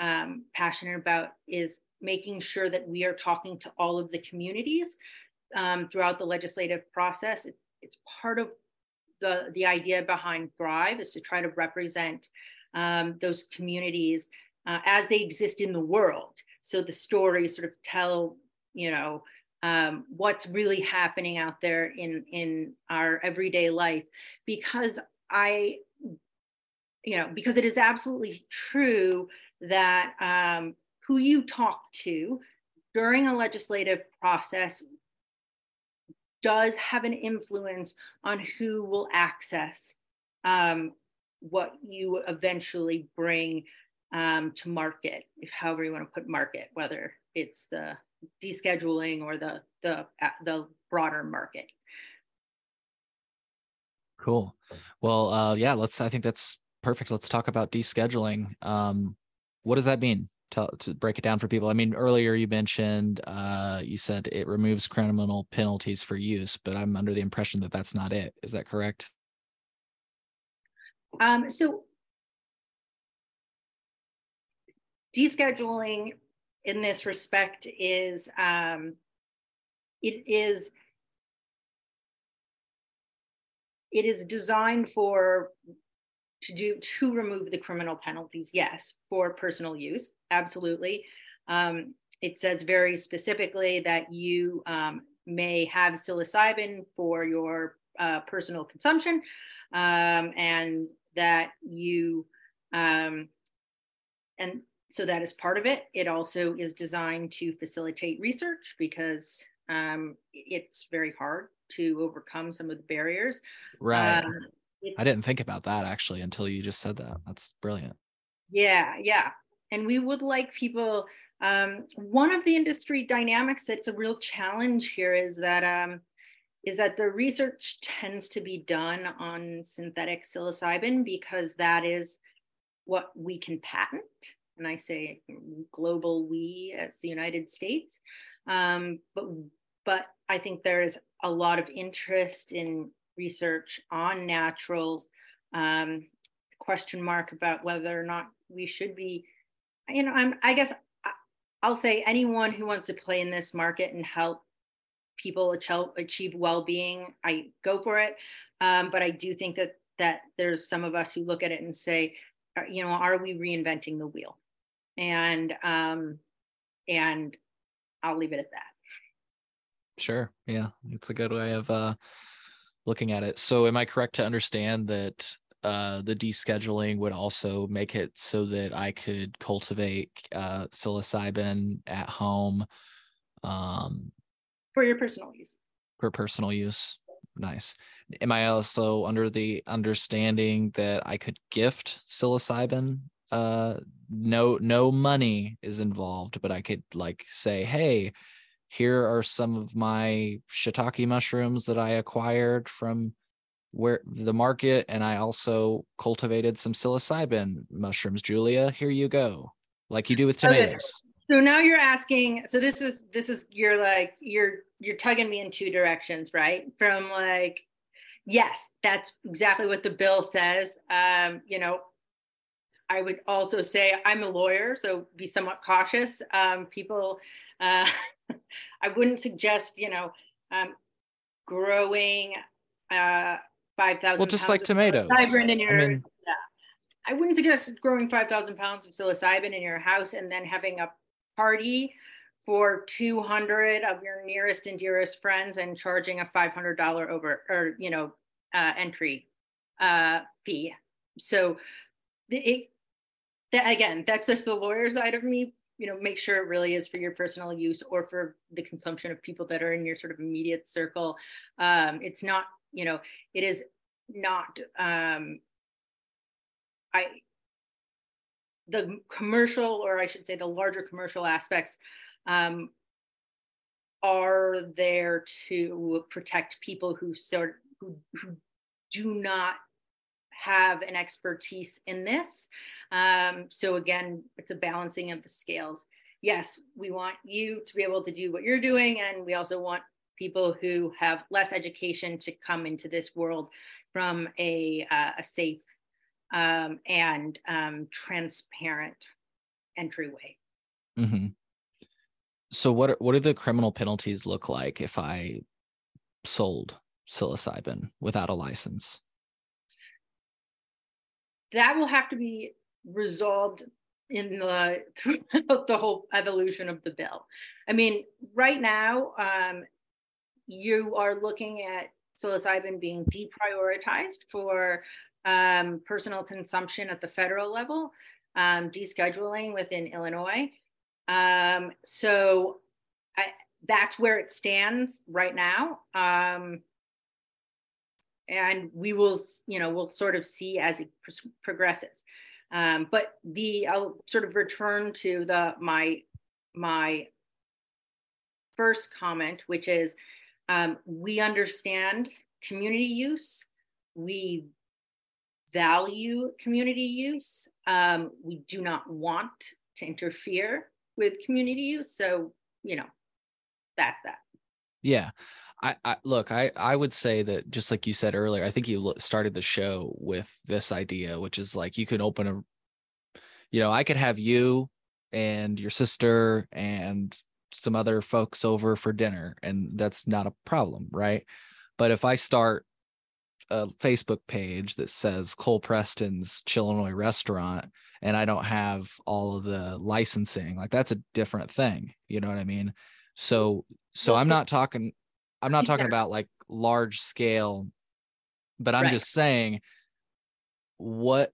um, passionate about is making sure that we are talking to all of the communities um, throughout the legislative process. It, it's part of the the idea behind thrive is to try to represent um, those communities uh, as they exist in the world. So the stories sort of tell, you know, um, what's really happening out there in in our everyday life. Because I, you know, because it is absolutely true that um, who you talk to during a legislative process does have an influence on who will access um, what you eventually bring um, to market, if however you want to put market, whether it's the descheduling or the the uh, the broader market. Cool. Well, uh, yeah, let's. I think that's perfect. Let's talk about descheduling. Um, what does that mean? To, to break it down for people. I mean, earlier you mentioned uh, you said it removes criminal penalties for use, but I'm under the impression that that's not it. Is that correct? Um, so descheduling in this respect is um, it is it is designed for to do to remove the criminal penalties yes for personal use absolutely. Um, it says very specifically that you um, may have psilocybin for your uh, personal consumption um, and that you um, and so that is part of it. It also is designed to facilitate research because um, it's very hard to overcome some of the barriers. Right. Um, I didn't think about that actually until you just said that. That's brilliant. Yeah, yeah. And we would like people. Um, one of the industry dynamics that's a real challenge here is that um, is that the research tends to be done on synthetic psilocybin because that is what we can patent and I say global we as the United States. Um, but but I think there is a lot of interest in research on naturals. Um, question mark about whether or not we should be. You know, I'm. I guess I'll say anyone who wants to play in this market and help people achieve well-being, I go for it. Um, but I do think that that there's some of us who look at it and say, you know, are we reinventing the wheel? And um and i'll leave it at that. Sure. Yeah it's a good way of uh looking at it. So am i correct to understand that uh the descheduling would also make it so that i could cultivate uh psilocybin at home um for your personal use. for personal use? Nice. Am i also under the understanding that i could gift psilocybin uh no no money is involved but i could like say hey here are some of my shiitake mushrooms that i acquired from where the market and i also cultivated some psilocybin mushrooms julia here you go. Like you do with tomatoes. So now you're asking so this is this is you're like you're you're tugging me in two directions right? From like yes that's exactly what the bill says. Um you know I would also say I'm a lawyer, so be somewhat cautious. Um, people, uh, I wouldn't suggest, you know, um, growing uh, 5,000 Well, just like tomatoes. Psilocybin in your, I mean, yeah. I wouldn't suggest growing 5,000 pounds of psilocybin in your house and then having a party for 200 of your nearest and dearest friends and charging a $500 over or, you know, uh, entry uh, fee. So it, that again, that's just the lawyer side of me. You know, make sure it really is for your personal use or for the consumption of people that are in your sort of immediate circle. Um, it's not, you know, it is not. Um, I the commercial, or I should say, the larger commercial aspects um, are there to protect people who sort who, who do not have an expertise in this. Um, so again, it's a balancing of the scales. Yes, we want you to be able to do what you're doing, and we also want people who have less education to come into this world from a, uh, a safe um, and um, transparent entryway. Mm-hmm. So, what are, what do the criminal penalties look like if I sold psilocybin without a license? That will have to be resolved in the throughout the whole evolution of the bill. I mean, right now, um, you are looking at psilocybin being deprioritized for um, personal consumption at the federal level, um, descheduling within Illinois. Um, so I, that's where it stands right now. Um, and we will, you know, we'll sort of see as it pr- progresses. Um, but the I'll sort of return to the my my first comment, which is um, we understand community use. We value community use. Um, we do not want to interfere with community use. So, you know, that's that. Yeah. I, I, look, I, I would say that just like you said earlier, I think you started the show with this idea, which is like you can open a, you know, I could have you and your sister and some other folks over for dinner, and that's not a problem, right? But if I start a Facebook page that says Cole Preston's Chillinois restaurant and I don't have all of the licensing, like that's a different thing. You know what I mean? So so I'm not talking I'm not talking about like large scale, but I'm right. just saying what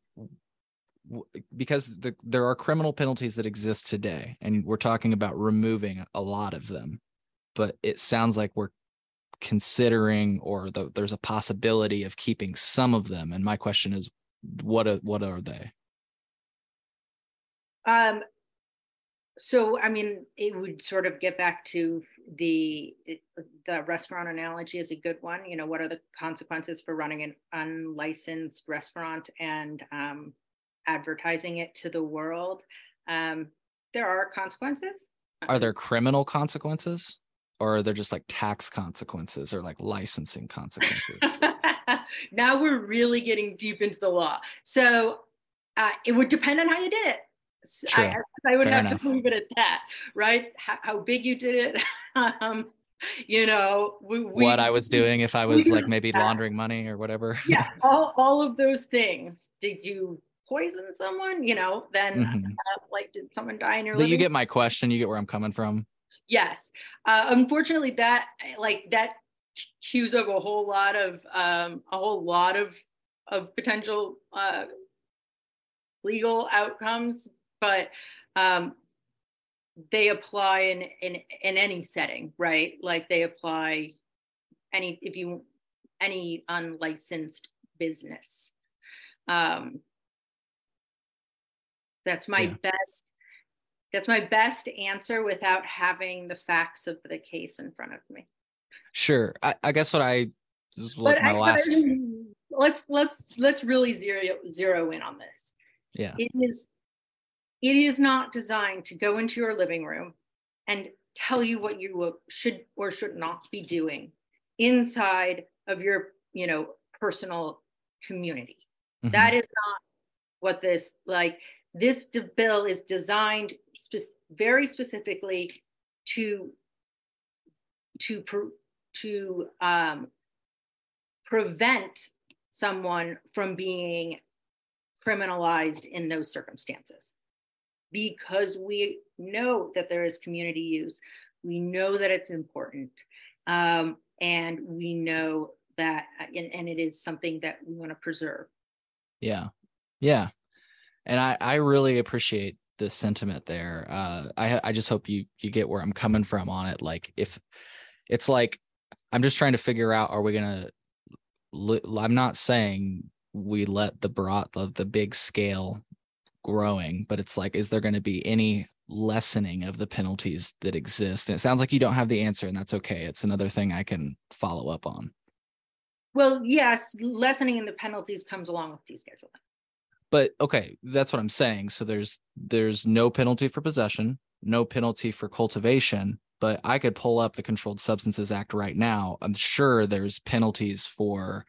because the, there are criminal penalties that exist today and we're talking about removing a lot of them but it sounds like we're considering or the, there's a possibility of keeping some of them and my question is what are, what are they um so i mean it would sort of get back to the the restaurant analogy is a good one you know what are the consequences for running an unlicensed restaurant and um, advertising it to the world um, there are consequences are there criminal consequences or are there just like tax consequences or like licensing consequences? now we're really getting deep into the law. So uh, it would depend on how you did it. I, I would Fair have enough. to leave it at that, right? How, how big you did it. um, you know, we, we, what I was doing if I was like maybe laundering money or whatever. yeah, all, all of those things. Did you poison someone? You know, then mm-hmm. uh, like did someone die in your? But you get my question. You get where I'm coming from yes uh, unfortunately that like that cues up a whole lot of um, a whole lot of of potential uh, legal outcomes but um, they apply in, in in any setting right like they apply any if you any unlicensed business um, that's my yeah. best that's my best answer without having the facts of the case in front of me. Sure. I, I guess what I this was but my I, last. let's let's let's really zero zero in on this. Yeah. It is it is not designed to go into your living room and tell you what you should or should not be doing inside of your you know personal community. Mm-hmm. That is not what this like this bill is designed spe- very specifically to to to um, prevent someone from being criminalized in those circumstances because we know that there is community use. We know that it's important. Um, and we know that and, and it is something that we want to preserve. Yeah. Yeah. And i i really appreciate the sentiment there. Uh, I I just hope you you get where I'm coming from on it. Like if it's like I'm just trying to figure out are we gonna I'm not saying we let the broad the, the big scale growing, but it's like is there going to be any lessening of the penalties that exist? And it sounds like you don't have the answer, and that's okay. It's another thing I can follow up on. Well, yes, lessening in the penalties comes along with descheduling. But okay, that's what I'm saying. So there's there's no penalty for possession, no penalty for cultivation, but I could pull up the Controlled Substances Act right now. I'm sure there's penalties for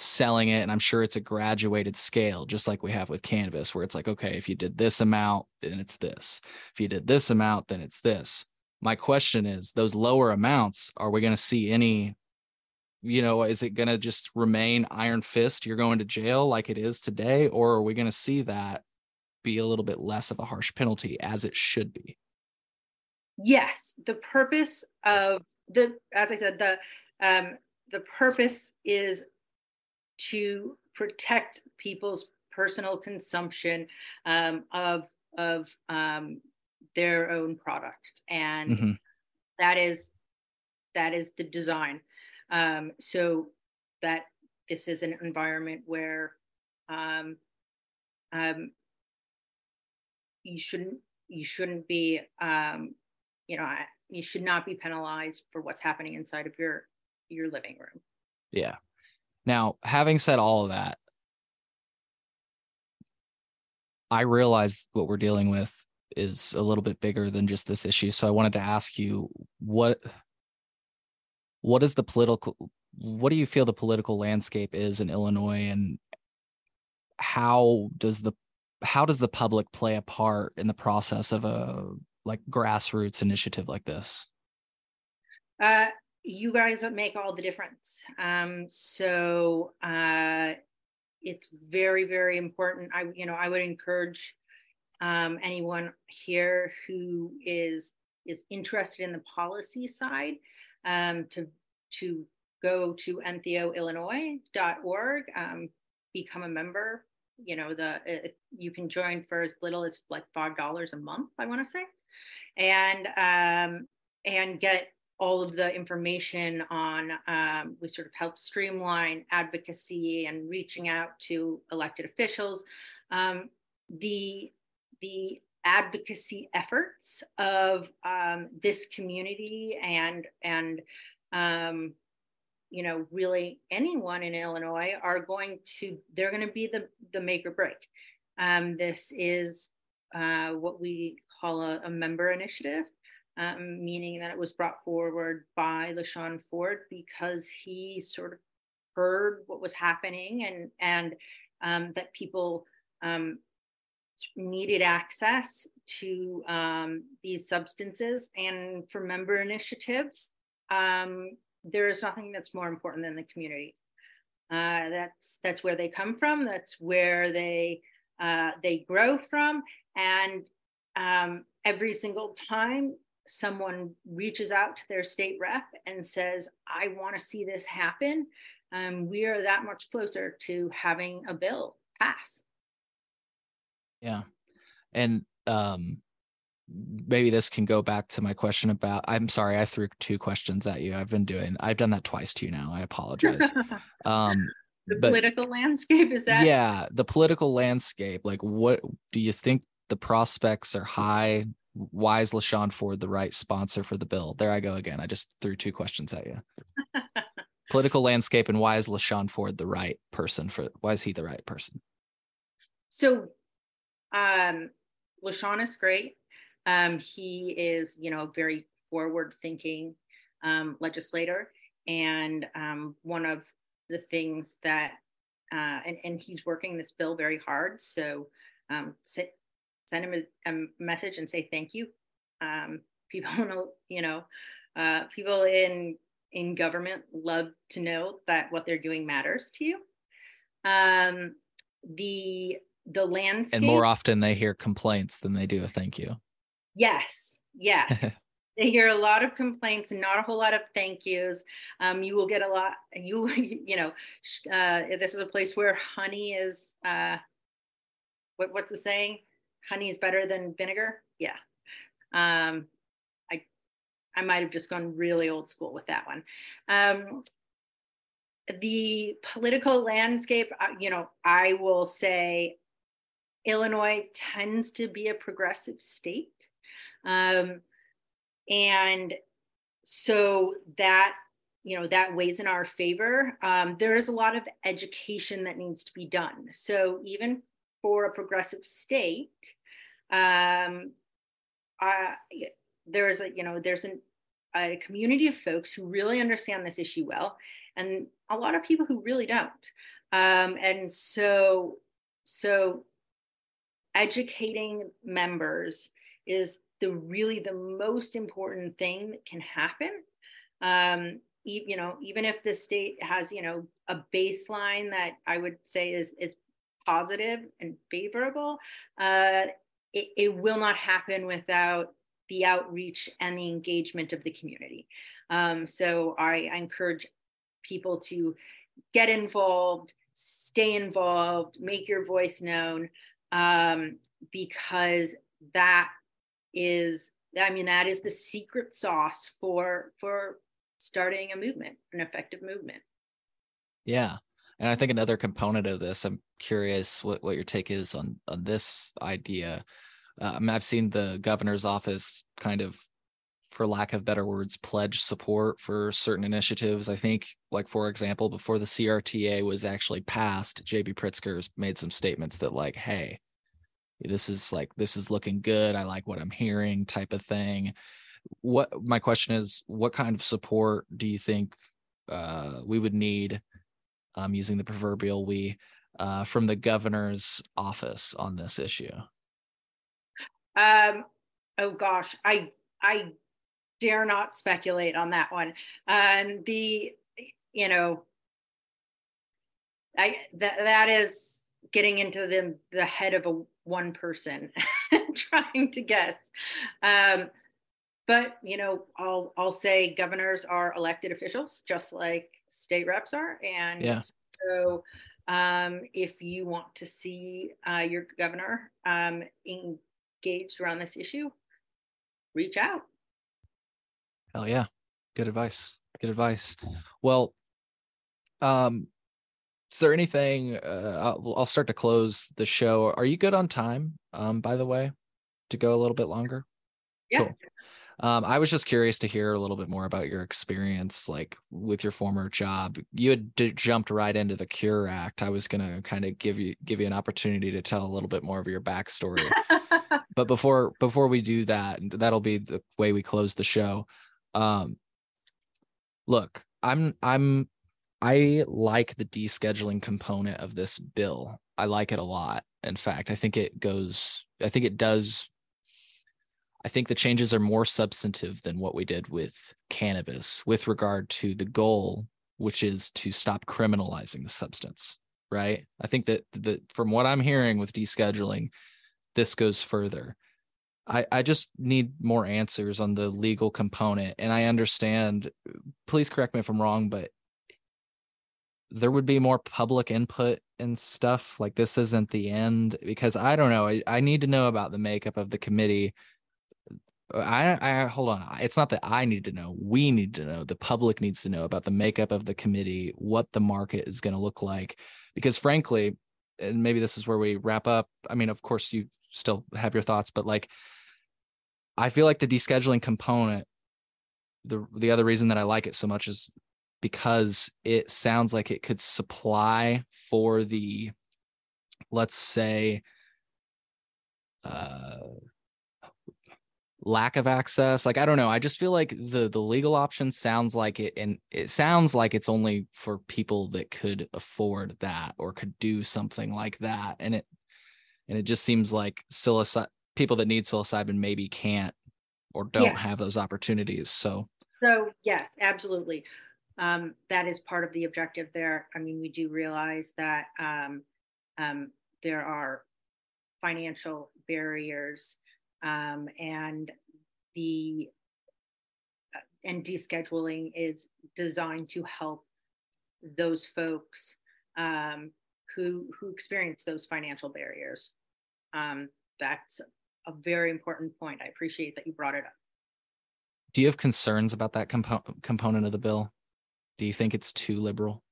selling it and i'm sure it's a graduated scale just like we have with cannabis where it's like okay if you did this amount then it's this. If you did this amount then it's this. My question is those lower amounts are we going to see any you know is it going to just remain iron fist you're going to jail like it is today or are we going to see that be a little bit less of a harsh penalty as it should be? Yes the purpose of the as i said the um the purpose is to protect people's personal consumption um, of of um, their own product, and mm-hmm. that is that is the design. Um, so that this is an environment where um, um, you shouldn't you shouldn't be um, you know you should not be penalized for what's happening inside of your your living room. Yeah, now, having said all of that, I realize what we're dealing with is a little bit bigger than just this issue. So I wanted to ask you what what is the political what do you feel the political landscape is in Illinois and how does the how does the public play a part in the process of a like grassroots initiative like this? Uh, you guys make all the difference. Um, so uh, it's very, very important. I, you know, I would encourage um, anyone here who is is interested in the policy side um, to to go to entheoillinois.org, um, become a member. You know, the it, you can join for as little as like five dollars a month. I want to say, and um, and get all of the information on um, we sort of help streamline advocacy and reaching out to elected officials. Um, the the advocacy efforts of um, this community and and um, you know really anyone in illinois are going to they're going to be the the make or break. Um, this is uh, what we call a, a member initiative um, meaning that it was brought forward by LaShawn Ford because he sort of heard what was happening and and um, that people um, needed access to um, these substances. And for member initiatives um, there is nothing that's more important than the community. Uh, that's that's where they come from. That's where they uh, they grow from. And um, every single time someone reaches out to their state rep and says, I want to see this happen, um, we are that much closer to having a bill pass. Yeah. And um, maybe this can go back to my question about I'm sorry, I threw two questions at you. I've been doing I've done that twice to you now. I apologize. um the but, political landscape is that yeah the political landscape like what do you think the prospects are high why is LaShawn Ford the right sponsor for the bill? There I go again. I just threw two questions at you. Political landscape and why is LaShawn Ford the right person for why is he the right person? So um LaShawn is great. Um he is, you know, very forward thinking um legislator. And um one of the things that uh and, and he's working this bill very hard. So um send him a, a message and say thank you. Um, people know, you know, uh, people in in government love to know that what they're doing matters to you. Um, the the landscape and more often they hear complaints than they do a thank you. Yes, yes. they hear a lot of complaints and not a whole lot of thank yous. Um, you will get a lot. You you know, uh, this is a place where honey is. Uh, what, what's the saying? Honey is better than vinegar. Yeah. Um, I, I might have just gone really old school with that one. Um, the political landscape, uh, you know, I will say Illinois tends to be a progressive state. Um, and so that you know that weighs in our favor um, there is a lot of education that needs to be done so even for a progressive state um, uh, there's a you know there's an, a community of folks who really understand this issue well and a lot of people who really don't. Um, and so so educating members is the really the most important thing that can happen. Um, you know even if the state has you know a baseline that i would say is is positive and favorable uh, it, it will not happen without the outreach and the engagement of the community. Um, so I, I encourage people to get involved stay involved make your voice known um, because that is i mean that is the secret sauce for for starting a movement an effective movement. Yeah and i think another component of this i'm curious what, what your take is on on this idea. Uh, I mean, i've seen the governor's office kind of for lack of better words pledge support for certain initiatives. I think like for example before the crta was actually passed j.b pritzker made some statements that like hey this is like this is looking good. I like what i'm hearing type of thing. What my question is what kind of support do you think uh, we would need um, using the proverbial we uh, from the governor's office on this issue um oh gosh i i dare not speculate on that one um the you know i that that is getting into the the head of a one person trying to guess. Um, but you know, I'll I'll say governors are elected officials, just like state reps are, and yeah. so um, if you want to see uh, your governor um, engaged around this issue, reach out. Hell yeah, good advice. Good advice. Well, um, is there anything uh, I'll, I'll, start to close the show are you good on time um by the way to go a little bit longer yeah cool. Um i was just curious to hear a little bit more about your experience like with your former job you had d- jumped right into the cure act i was going to kind of give you give you an opportunity to tell a little bit more of your backstory but before before we do that that'll be the way we close the show um look i'm i'm I like the descheduling component of this bill. I like it a lot. In fact, I think it goes, I think it does. I think the changes are more substantive than what we did with cannabis with regard to the goal, which is to stop criminalizing the substance, right? I think that the, from what I'm hearing with descheduling, this goes further. I, I just need more answers on the legal component. And I understand, please correct me if I'm wrong, but there would be more public input and stuff like this isn't the end because i don't know I, I, need to know about the makeup of the committee I, I hold on. It's not that i need to know. We need to know. The public needs to know about the makeup of the committee what the market is going to look like because frankly and maybe this is where we wrap up i mean of course you still have your thoughts but like i feel like the descheduling component the the other reason that i like it so much is because it sounds like it could supply for the let's say uh lack of access like i don't know i just feel like the the legal option sounds like it and it sounds like it's only for people that could afford that or could do something like that and it and it just seems like psilocybin people that need psilocybin maybe can't or don't yeah. have those opportunities so so yes absolutely um, that is part of the objective there. I mean, we do realize that um, um, there are financial barriers um, and the and descheduling is designed to help those folks um, who who experience those financial barriers. Um, that's a very important point. I appreciate that you brought it up. Do you have concerns about that compo- component of the bill? Do you think it's too liberal?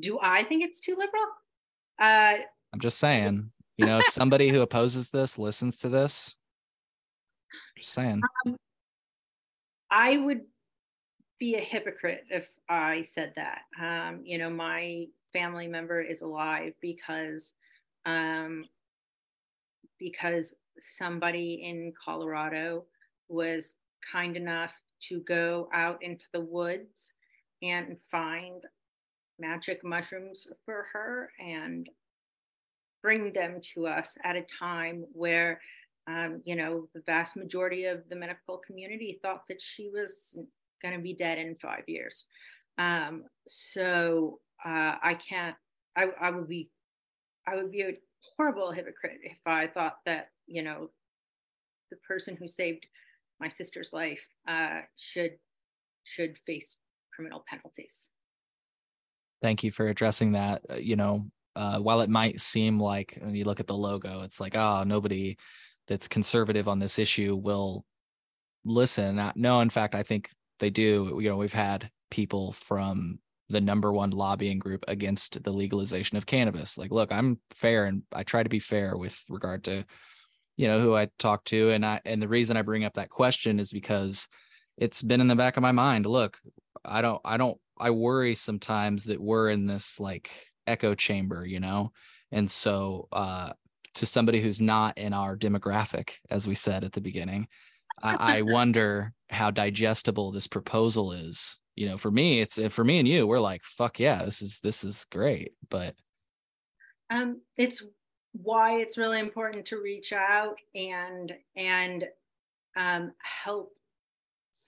Do I think it's too liberal? Uh, I'm just saying, you know, if somebody who opposes this listens to this, Just saying. Um, I would be a hypocrite if I said that. Um, you know, my family member is alive because um, because somebody in Colorado was kind enough to go out into the woods and find magic mushrooms for her and bring them to us at a time where um, you know the vast majority of the medical community thought that she was going to be dead in five years. Um, so uh, i can't I, I would be i would be a horrible hypocrite if i thought that you know the person who saved my sister's life uh, should should face criminal penalties. Thank you for addressing that. Uh, you know uh, while it might seem like when you look at the logo it's like oh nobody that's conservative on this issue will listen. No in fact i think they do. You know we've had people from the number one lobbying group against the legalization of cannabis. Like look i'm fair and i try to be fair with regard to you know who i talk to. And i and the reason i bring up that question is because it's been in the back of my mind. Look i don't i don't i worry sometimes that we're in this like echo chamber you know? And so uh to somebody who's not in our demographic as we said at the beginning I, I wonder how digestible this proposal is. You know for me it's for me and you we're like fuck yeah this is this is great but um it's why it's really important to reach out and and um, help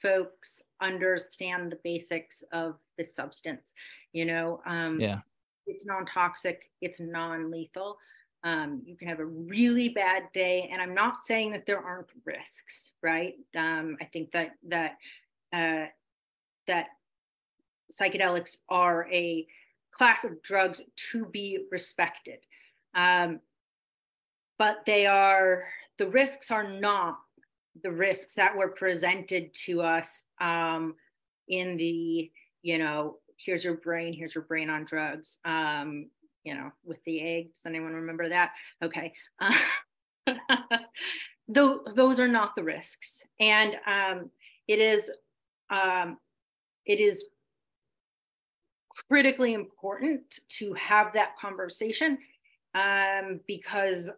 folks understand the basics of the substance you know? Um, yeah it's non-toxic it's non-lethal. Um, you can have a really bad day and i'm not saying that there aren't risks right? Um, i think that that uh, that psychedelics are a class of drugs to be respected. Um, but they are the risks are not the risks that were presented to us um, in the you know here's your brain here's your brain on drugs um, you know with the egg. Does anyone remember that? Okay. Uh, Though, those are not the risks. And um, it is um, it is critically important to have that conversation um, because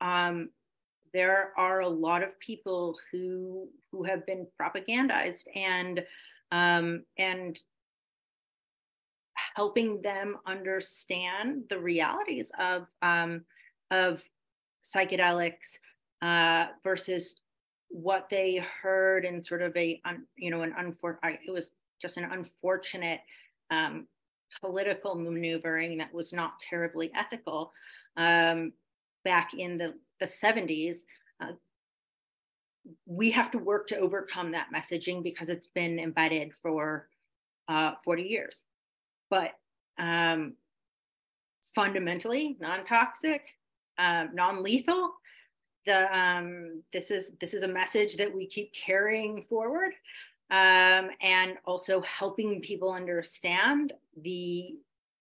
um, there are a lot of people who who have been propagandized and um, and helping them understand the realities of um, of psychedelics uh, versus what they heard in sort of a un, you know an unfor- it was just an unfortunate um, political maneuvering that was not terribly ethical um, back in the the 70s, uh, we have to work to overcome that messaging because it's been embedded for uh, 40 years. But um, fundamentally, non-toxic, um, non-lethal. The um, this is this is a message that we keep carrying forward, um, and also helping people understand the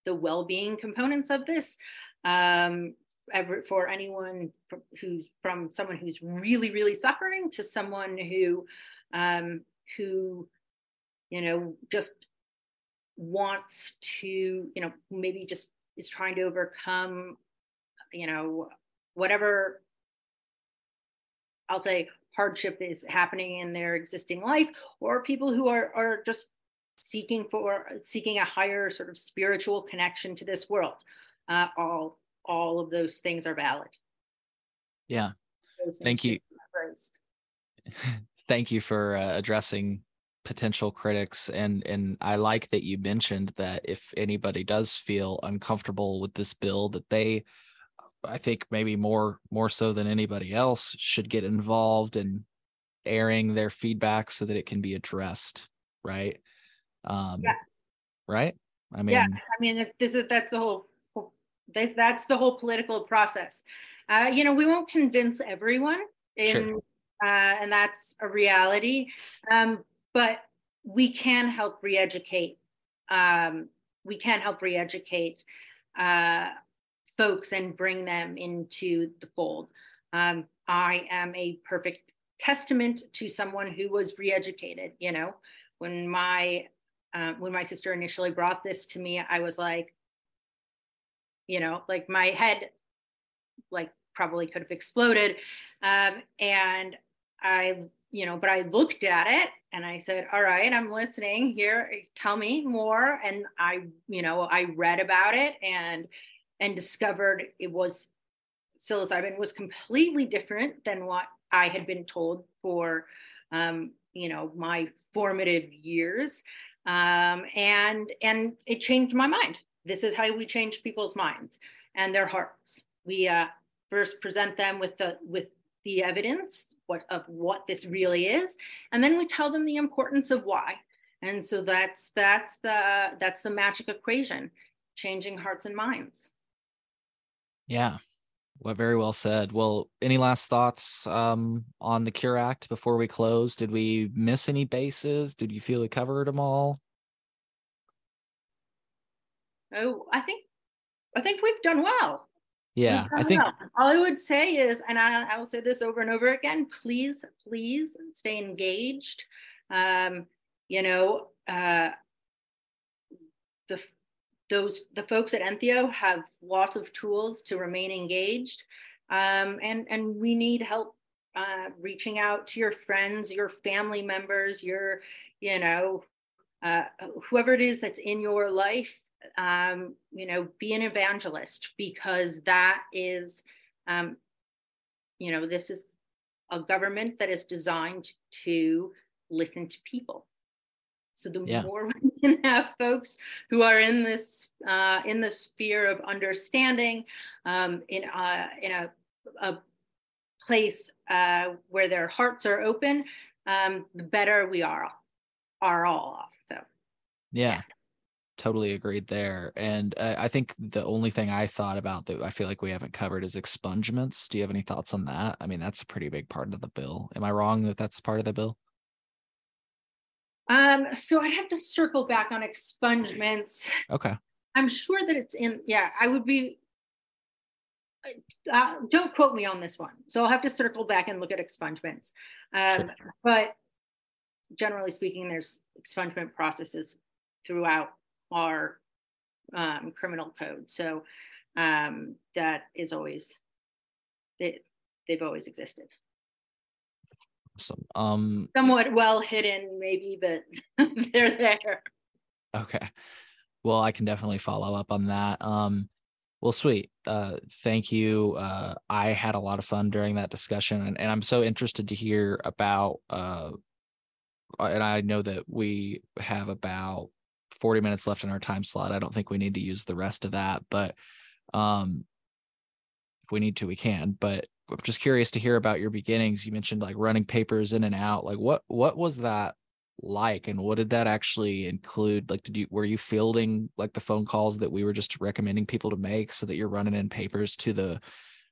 the well-being components of this. Um, ever for anyone from, who's from someone who's really really suffering to someone who um, who you know just wants to you know maybe just is trying to overcome you know whatever i'll say hardship is happening in their existing life or people who are are just seeking for seeking a higher sort of spiritual connection to this world uh, all all of those things are valid. Yeah. Thank you. Thank you for uh, addressing potential critics and and I like that you mentioned that if anybody does feel uncomfortable with this bill that they I think maybe more more so than anybody else should get involved in airing their feedback so that it can be addressed, right? Um yeah. right? I mean Yeah, I mean this is that's the whole that's, that's the whole political process. Uh, you know, we won't convince everyone, in, sure. uh, and that's a reality. Um, but we can help re-educate. Um, we can help re-educate uh, folks and bring them into the fold. Um, I am a perfect testament to someone who was re-educated. You know, when my uh, when my sister initially brought this to me, I was like, you know, like my head, like probably could have exploded, um, and I, you know, but I looked at it and I said, all right, I'm listening here. Tell me more. And I, you know, I read about it and and discovered it was psilocybin was completely different than what I had been told for, um, you know, my formative years, um, and and it changed my mind. This is how we change people's minds and their hearts. We uh, first present them with the with the evidence what of what this really is, and then we tell them the importance of why. And so that's that's the that's the magic equation, changing hearts and minds. Yeah, well, very well said. Well, any last thoughts um, on the Cure Act before we close? Did we miss any bases? Did you feel we covered them all? Oh, I think I think we've done well. Yeah, I think all I would say is, and I, I, will say this over and over again: please, please stay engaged. Um, you know, uh, the those the folks at Entheo have lots of tools to remain engaged, um, and and we need help uh, reaching out to your friends, your family members, your you know uh, whoever it is that's in your life. Um, you know, be an evangelist because that is, um, you know, this is a government that is designed to listen to people so the yeah. more we can have folks who are in this uh, in the sphere of understanding, um, in uh, in a, a place uh, where their hearts are open, um, the better we are are all off. So yeah. yeah. Totally agreed there. And uh, I think the only thing I thought about that I feel like we haven't covered is expungements. Do you have any thoughts on that? I mean, that's a pretty big part of the bill. Am I wrong that that's part of the bill? Um, so I'd have to circle back on expungements. Okay. I'm sure that it's in, yeah, I would be, uh, don't quote me on this one. So I'll have to circle back and look at expungements. Um, sure. But generally speaking, there's expungement processes throughout our um, criminal code. So um, that is always, it, they've always existed. Awesome. Um, Somewhat well hidden, maybe, but they're there. Okay. Well, I can definitely follow up on that. Um, well, sweet. Uh, thank you. Uh, I had a lot of fun during that discussion, and, and I'm so interested to hear about. Uh, and I know that we have about 40 minutes left in our time slot. I don't think we need to use the rest of that, but um, if we need to, we can. But I'm just curious to hear about your beginnings. You mentioned like running papers in and out. Like what what was that like and what did that actually include? Like did you were you fielding like the phone calls that we were just recommending people to make so that you're running in papers to the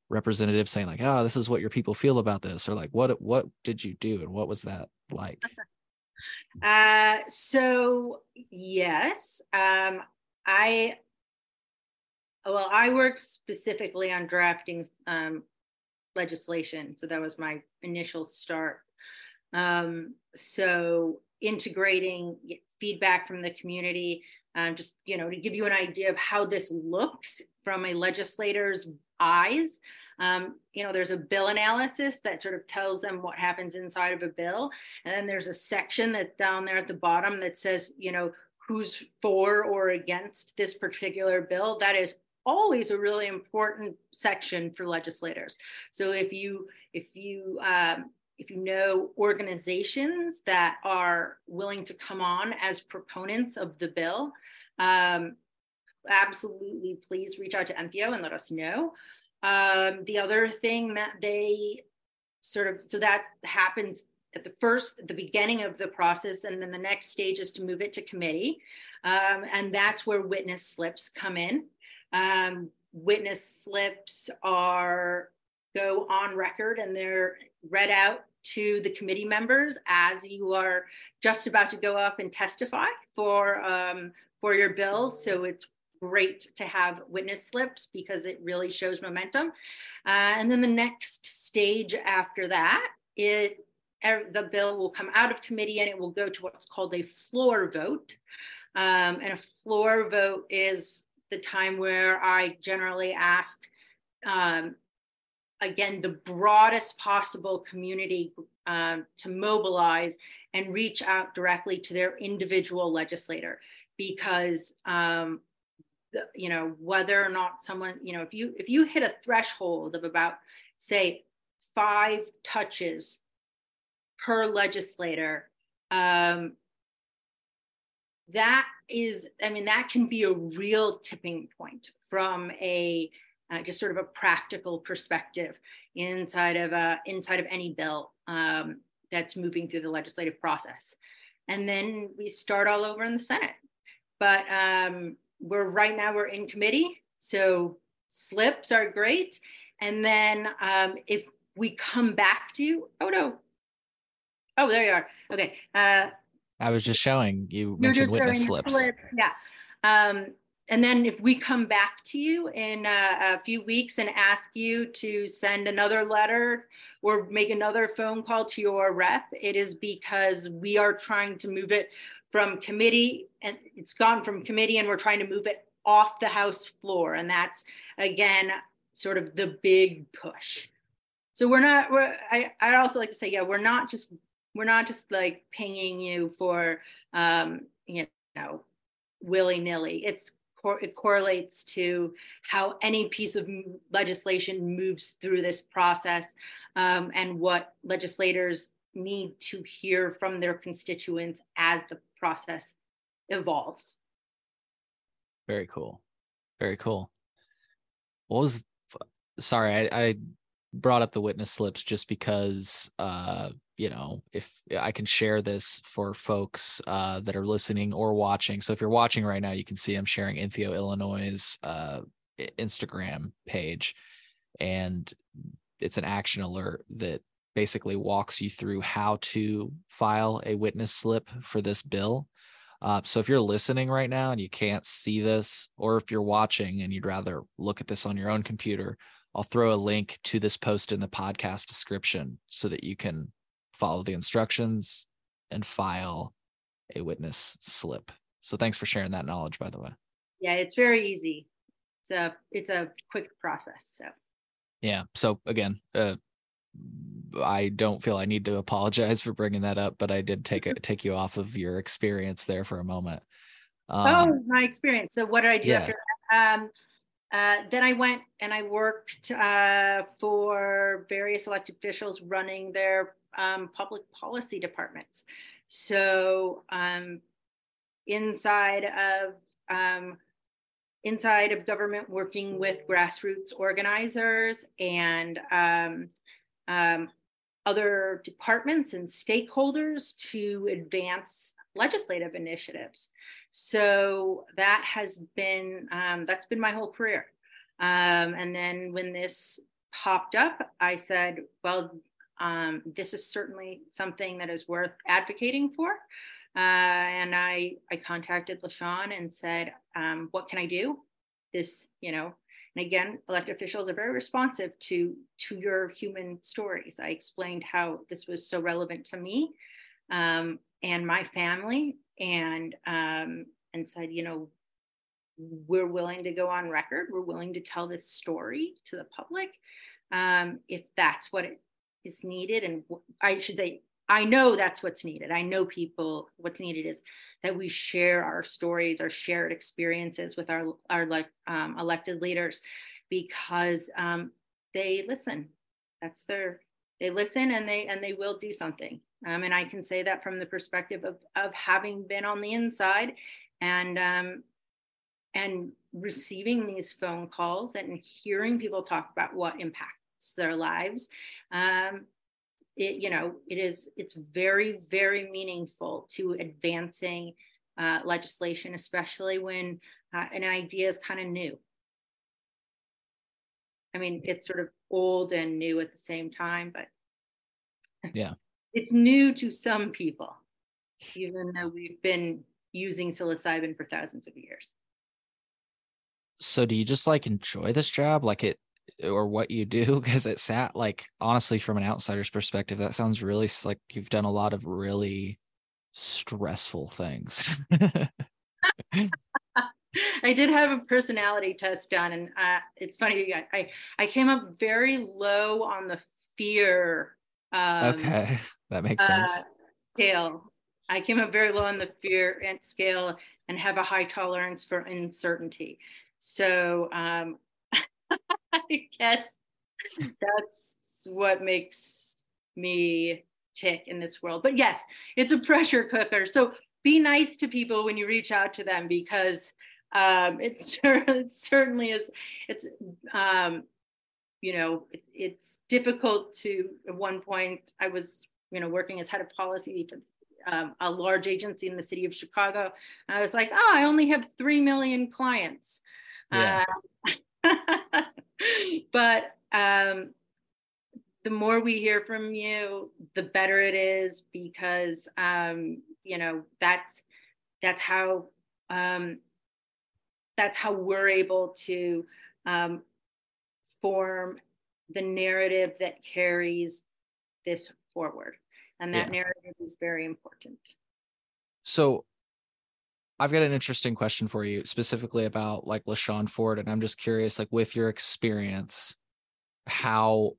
representative saying like, "Oh, this is what your people feel about this," or like, "What what did you do and what was that like?" Uh, so yes, um, I well, I worked specifically on drafting um, legislation. So that was my initial start. Um, so integrating feedback from the community, um, just you know, to give you an idea of how this looks from a legislator's eyes. Um, you know, there's a bill analysis that sort of tells them what happens inside of a bill, and then there's a section that down there at the bottom that says, you know, who's for or against this particular bill. That is always a really important section for legislators. So if you if you um, if you know organizations that are willing to come on as proponents of the bill, um, absolutely please reach out to Entheo and let us know. Um, the other thing that they sort of so that happens at the first at the beginning of the process and then the next stage is to move it to committee um, and that's where witness slips come in um, witness slips are go on record and they're read out to the committee members as you are just about to go up and testify for um, for your bills. So it's great to have witness slips because it really shows momentum. Uh, and then the next stage after that, it the bill will come out of committee and it will go to what's called a floor vote. Um, and a floor vote is the time where I generally ask, um, again, the broadest possible community um, to mobilize and reach out directly to their individual legislator because um, the, you know whether or not someone you know if you if you hit a threshold of about say five touches per legislator um, that is i mean that can be a real tipping point from a uh, just sort of a practical perspective inside of uh, inside of any bill um, that's moving through the legislative process. And then we start all over in the senate but um, we're right now we're in committee so slips are great and then um, if we come back to you oh no oh there you are okay uh, I was just showing you mentioned witness slips. Slip. Yeah. Um, and then if we come back to you in a, a, few weeks and ask you to send another letter or make another phone call to your rep, it is because we are trying to move it from committee and it's gone from committee and we're trying to move it off the House floor. And that's again sort of the big push. So we're not, we're, I, I also like to say, yeah, we're not just we're not just like pinging you for um, you know willy-nilly it's it correlates to how any piece of legislation moves through this process um, and what legislators need to hear from their constituents as the process evolves. Very cool. Very cool. What was sorry I, I brought up the witness slips just because uh you know if i can share this for folks uh, that are listening or watching. So if you're watching right now you can see i'm sharing Entheo illinois uh, instagram page. And it's an action alert that basically walks you through how to file a witness slip for this bill uh, so if you're listening right now and you can't see this or if you're watching and you'd rather look at this on your own computer I'll throw a link to this post in the podcast description so that you can follow the instructions and file a witness slip. So thanks for sharing that knowledge, by the way. Yeah, it's very easy. It's a it's a quick process. So yeah. So again, uh, I don't feel I need to apologize for bringing that up, but I did take it take you off of your experience there for a moment. Um, oh, my experience. So what did I do yeah. after that? Um, uh, then I went and I worked uh, for various elected officials running their um, public policy departments. So um, inside of um, inside of government, working with grassroots organizers and um, other departments and stakeholders to advance legislative initiatives. So that has been um, that's been my whole career. Um, and then when this popped up, I said, well, um, this is certainly something that is worth advocating for. Uh, and I, I contacted LaShawn and said, um, what can I do? This, you know, and again, elected officials are very responsive to, to your human stories. I explained how this was so relevant to me um, and my family and, um, and said, you know, we're willing to go on record. We're willing to tell this story to the public um, if that's what it is needed. And I should say, I know that's what's needed. I know people, what's needed is that we share our stories, our shared experiences with our, our um, elected leaders because um, they listen. That's their, they listen and they, and they will do something. Um, and I can say that from the perspective of, of having been on the inside and, um, and receiving these phone calls and hearing people talk about what impacts their lives um, it you know it is it's very very meaningful to advancing uh, legislation especially when uh, an idea is kind of new. I mean it's sort of old and new at the same time but yeah. it's new to some people even though we've been using psilocybin for thousands of years. So do you just like enjoy this job? Like it or what you do because it sat like honestly from an outsider's perspective that sounds really like you've done a lot of really stressful things I did have a personality test done, and uh, it's funny. I, I, I came up very low on the fear. Um, okay, that makes sense. Uh, scale. I came up very low on the fear and scale, and have a high tolerance for uncertainty. So um, I guess that's what makes me tick in this world. But yes, it's a pressure cooker. So be nice to people when you reach out to them because um, it's it certainly is. It's um, you know it, it's difficult to. At one point, I was you know working as head of policy for um, a large agency in the city of Chicago. And I was like, oh, I only have three million clients. Yeah. Uh, but um, the more we hear from you, the better it is because um, you know that's that's how um, that's how we're able to um, form the narrative that carries this forward and that yeah. narrative is very important so i've got an interesting question for you specifically about like LaShawn Ford and i'm just curious like with your experience how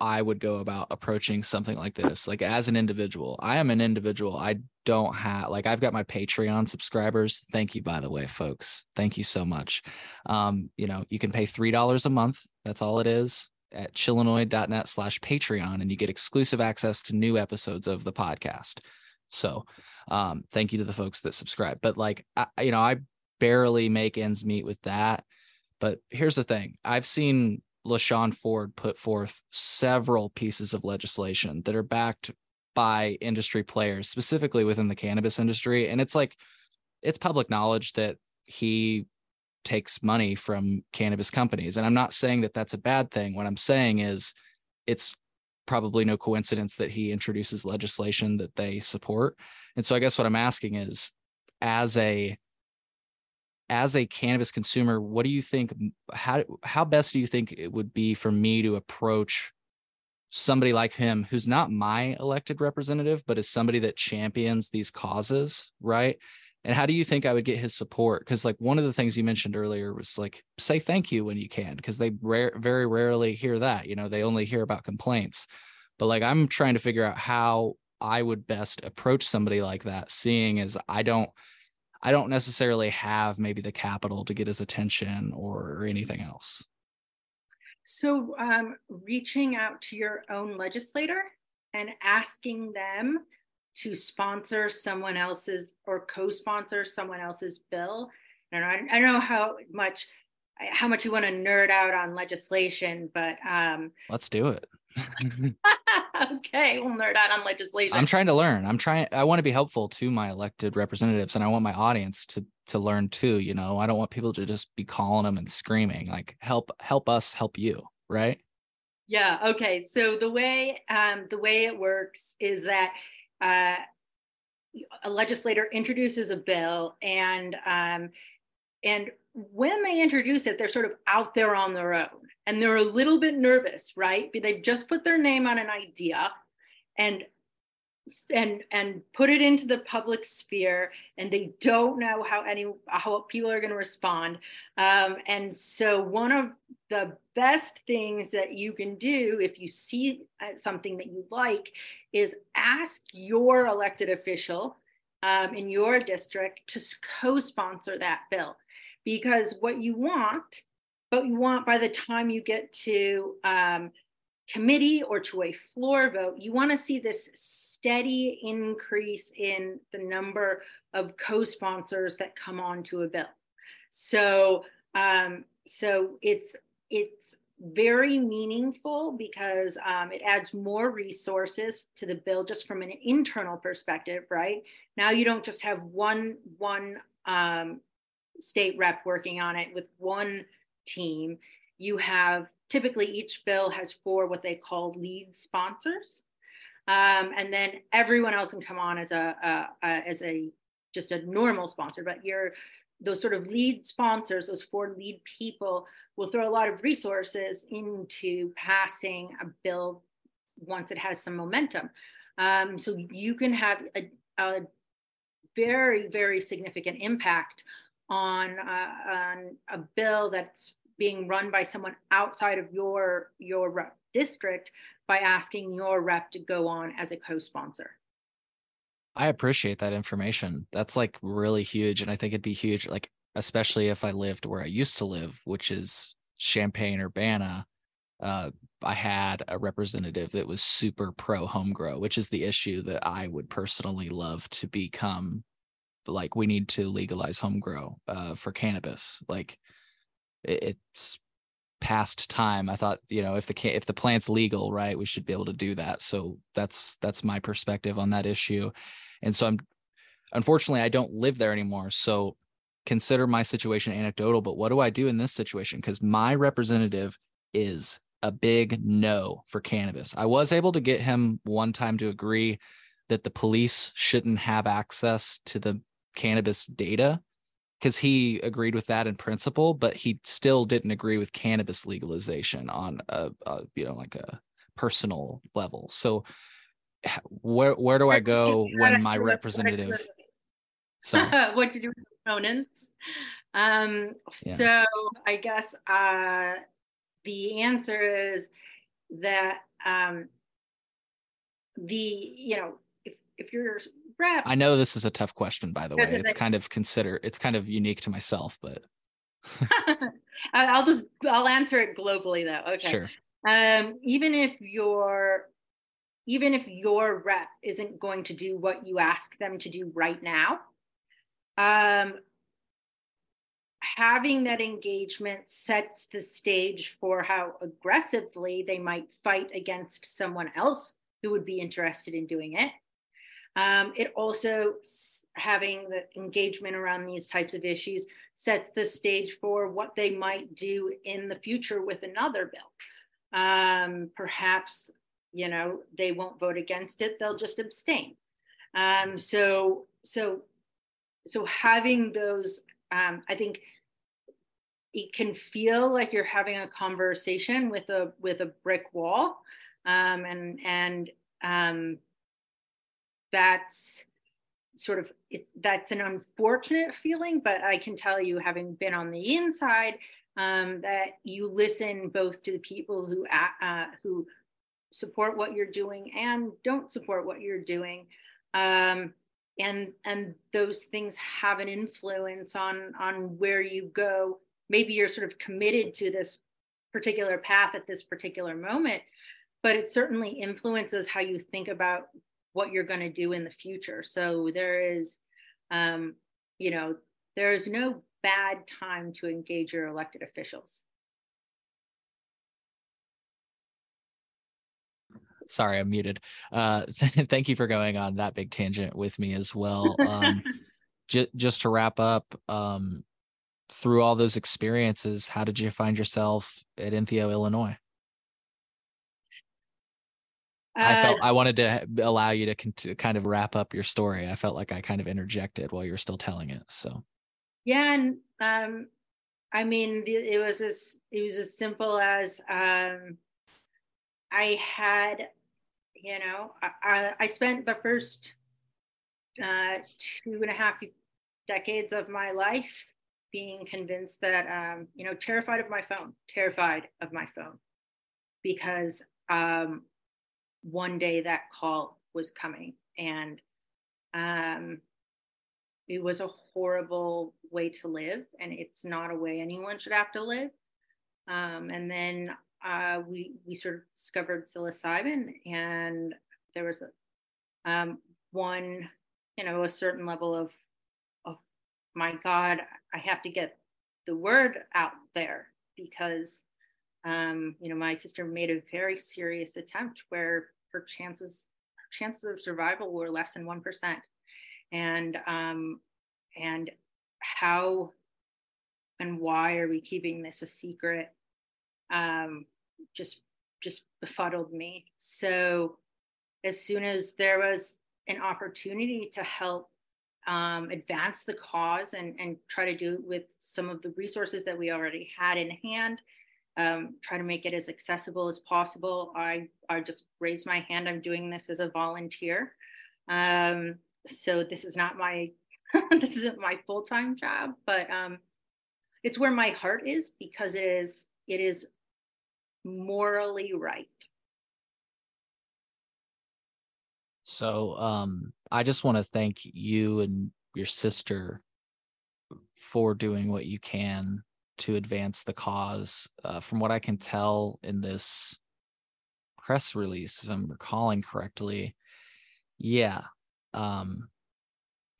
I would go about approaching something like this. Like as an individual, I am an individual. I don't have like I've got my Patreon subscribers. Thank you, by the way, folks. Thank you so much. Um, you know, you can pay three dollars a month. That's all it is at chillinois.net slash Patreon, and you get exclusive access to new episodes of the podcast. So um, thank you to the folks that subscribe. But like I, you know, I barely make ends meet with that. But here's the thing. I've seen LaShawn Ford put forth several pieces of legislation that are backed by industry players, specifically within the cannabis industry. And it's like, it's public knowledge that he takes money from cannabis companies. And I'm not saying that that's a bad thing. What I'm saying is it's probably no coincidence that he introduces legislation that they support. And so I guess what I'm asking is, as a as a cannabis consumer, what do you think? How how best do you think it would be for me to approach somebody like him, who's not my elected representative, but is somebody that champions these causes, right? And how do you think I would get his support? Because like one of the things you mentioned earlier was like say thank you when you can, because they rare, very rarely hear that. You know, they only hear about complaints. But like I'm trying to figure out how I would best approach somebody like that, seeing as I don't I don't necessarily have maybe the capital to get his attention or, or anything else. So, um, reaching out to your own legislator and asking them to sponsor someone else's or co-sponsor someone else's bill. And I, I don't know how much how much you want to nerd out on legislation, but um, let's do it. okay, we'll nerd out on legislation. I'm trying to learn. I'm trying. I want to be helpful to my elected representatives, and I want my audience to to learn too. You know, I don't want people to just be calling them and screaming. Like, help, help us, help you. Right? Yeah. Okay. So the way um, the way it works is that. Uh, a legislator introduces a bill and um, and when they introduce it they're sort of out there on their own and they're a little bit nervous, right? They've just put their name on an idea and and and put it into the public sphere and they don't know how any how people are going to respond. Um, and so one of the best things that you can do if you see uh, something that you like is ask your elected official um, in your district to co-sponsor that bill. Because what you want but you want by the time you get to um, committee or to a floor vote, you want to see this steady increase in the number of co-sponsors that come onto a bill. So, um, so it's it's very meaningful because um, it adds more resources to the bill just from an internal perspective. Right now, you don't just have one one um, state rep working on it with one team, you have typically each bill has four what they call lead sponsors. Um, and then everyone else can come on as a, a, a, as a just a normal sponsor, but you're those sort of lead sponsors, those four lead people will throw a lot of resources into passing a bill once it has some momentum. Um, so you can have a, a, very, very significant impact on, uh, on a bill that's being run by someone outside of your, your district by asking your rep to go on as a co-sponsor. I appreciate that information. That's like really huge. And I think it'd be huge, like, especially if I lived where I used to live, which is Champaign Urbana. Uh, I had a representative that was super pro home grow, which is the issue that I would personally love to become. Like, we need to legalize home grow uh, for cannabis. Like, it's past time. I thought, you know, if the if the plant's legal, right, we should be able to do that. So that's that's my perspective on that issue. And so I'm unfortunately I don't live there anymore. So consider my situation anecdotal, but what do I do in this situation? Because my representative is a big no for cannabis. I was able to get him one time to agree that the police shouldn't have access to the cannabis data because he agreed with that in principle, but he still didn't agree with cannabis legalization on a, a you know like a personal level. So where where do I go when my representative? So what to do with opponents? Um, yeah. So I guess uh, the answer is that um, the you know if if you're rep, I know this is a tough question by the way. It's kind of consider it's kind of unique to myself, but I'll just I'll answer it globally though. Okay. Sure. Um, even if you're even if your rep isn't going to do what you ask them to do right now, um, having that engagement sets the stage for how aggressively they might fight against someone else who would be interested in doing it. Um, it also, having the engagement around these types of issues, sets the stage for what they might do in the future with another bill. Um, perhaps you know they won't vote against it they'll just abstain um, so so so having those um, i think it can feel like you're having a conversation with a with a brick wall um, and and um, that's sort of it's that's an unfortunate feeling but i can tell you having been on the inside um, that you listen both to the people who uh, who support what you're doing and don't support what you're doing. Um, and and those things have an influence on on where you go. Maybe you're sort of committed to this particular path at this particular moment but it certainly influences how you think about what you're going to do in the future so there is um, you know there is no bad time to engage your elected officials sorry, I'm muted. Uh, thank you for going on that big tangent with me as well. Um, j- just to wrap up, um, through all those experiences, how did you find yourself at Entheo, Illinois? Uh, I felt I wanted to allow you to, to kind of wrap up your story. I felt like I kind of interjected while you were still telling it. So, yeah, and um, I mean, it was as it was as simple as um, I had you know, I, I spent the first uh, two and a half decades of my life being convinced that, um, you know, terrified of my phone, terrified of my phone, because um, one day that call was coming and um, it was a horrible way to live and it's not a way anyone should have to live. Um, and then uh, we we sort of discovered psilocybin, and there was a, um, one, you know, a certain level of, of my God, I have to get the word out there because, um, you know, my sister made a very serious attempt where her chances her chances of survival were less than one percent, and um, and how and why are we keeping this a secret? um, just just befuddled me. So as soon as there was an opportunity to help um, advance the cause and, and try to do it with some of the resources that we already had in hand. Um, try to make it as accessible as possible. I, I just raised my hand. I'm doing this as a volunteer. Um, so this is not my, this isn't my full-time job, but um, it's where my heart is because it is, it is morally right. So um, I just want to thank you and your sister for doing what you can to advance the cause. Uh, from what I can tell in this press release, if I'm recalling correctly, yeah, um,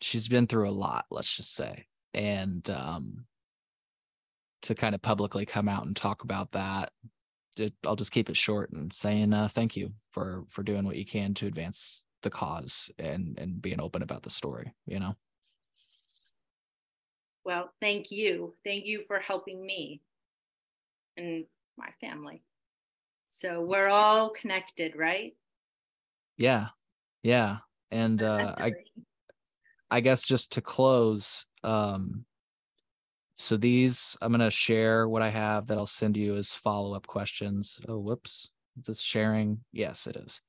she's been through a lot, let's just say. And um, to kind of publicly come out and talk about that, it, I'll just keep it short and saying uh, thank you for for doing what you can to advance the cause and and being open about the story you know well thank you. Thank you for helping me and my family. So we're all connected right? Yeah. Yeah. And uh i i guess just to close um so these i'm going to share what i have that i'll send you as follow-up questions. Oh whoops. Is this sharing? Yes it is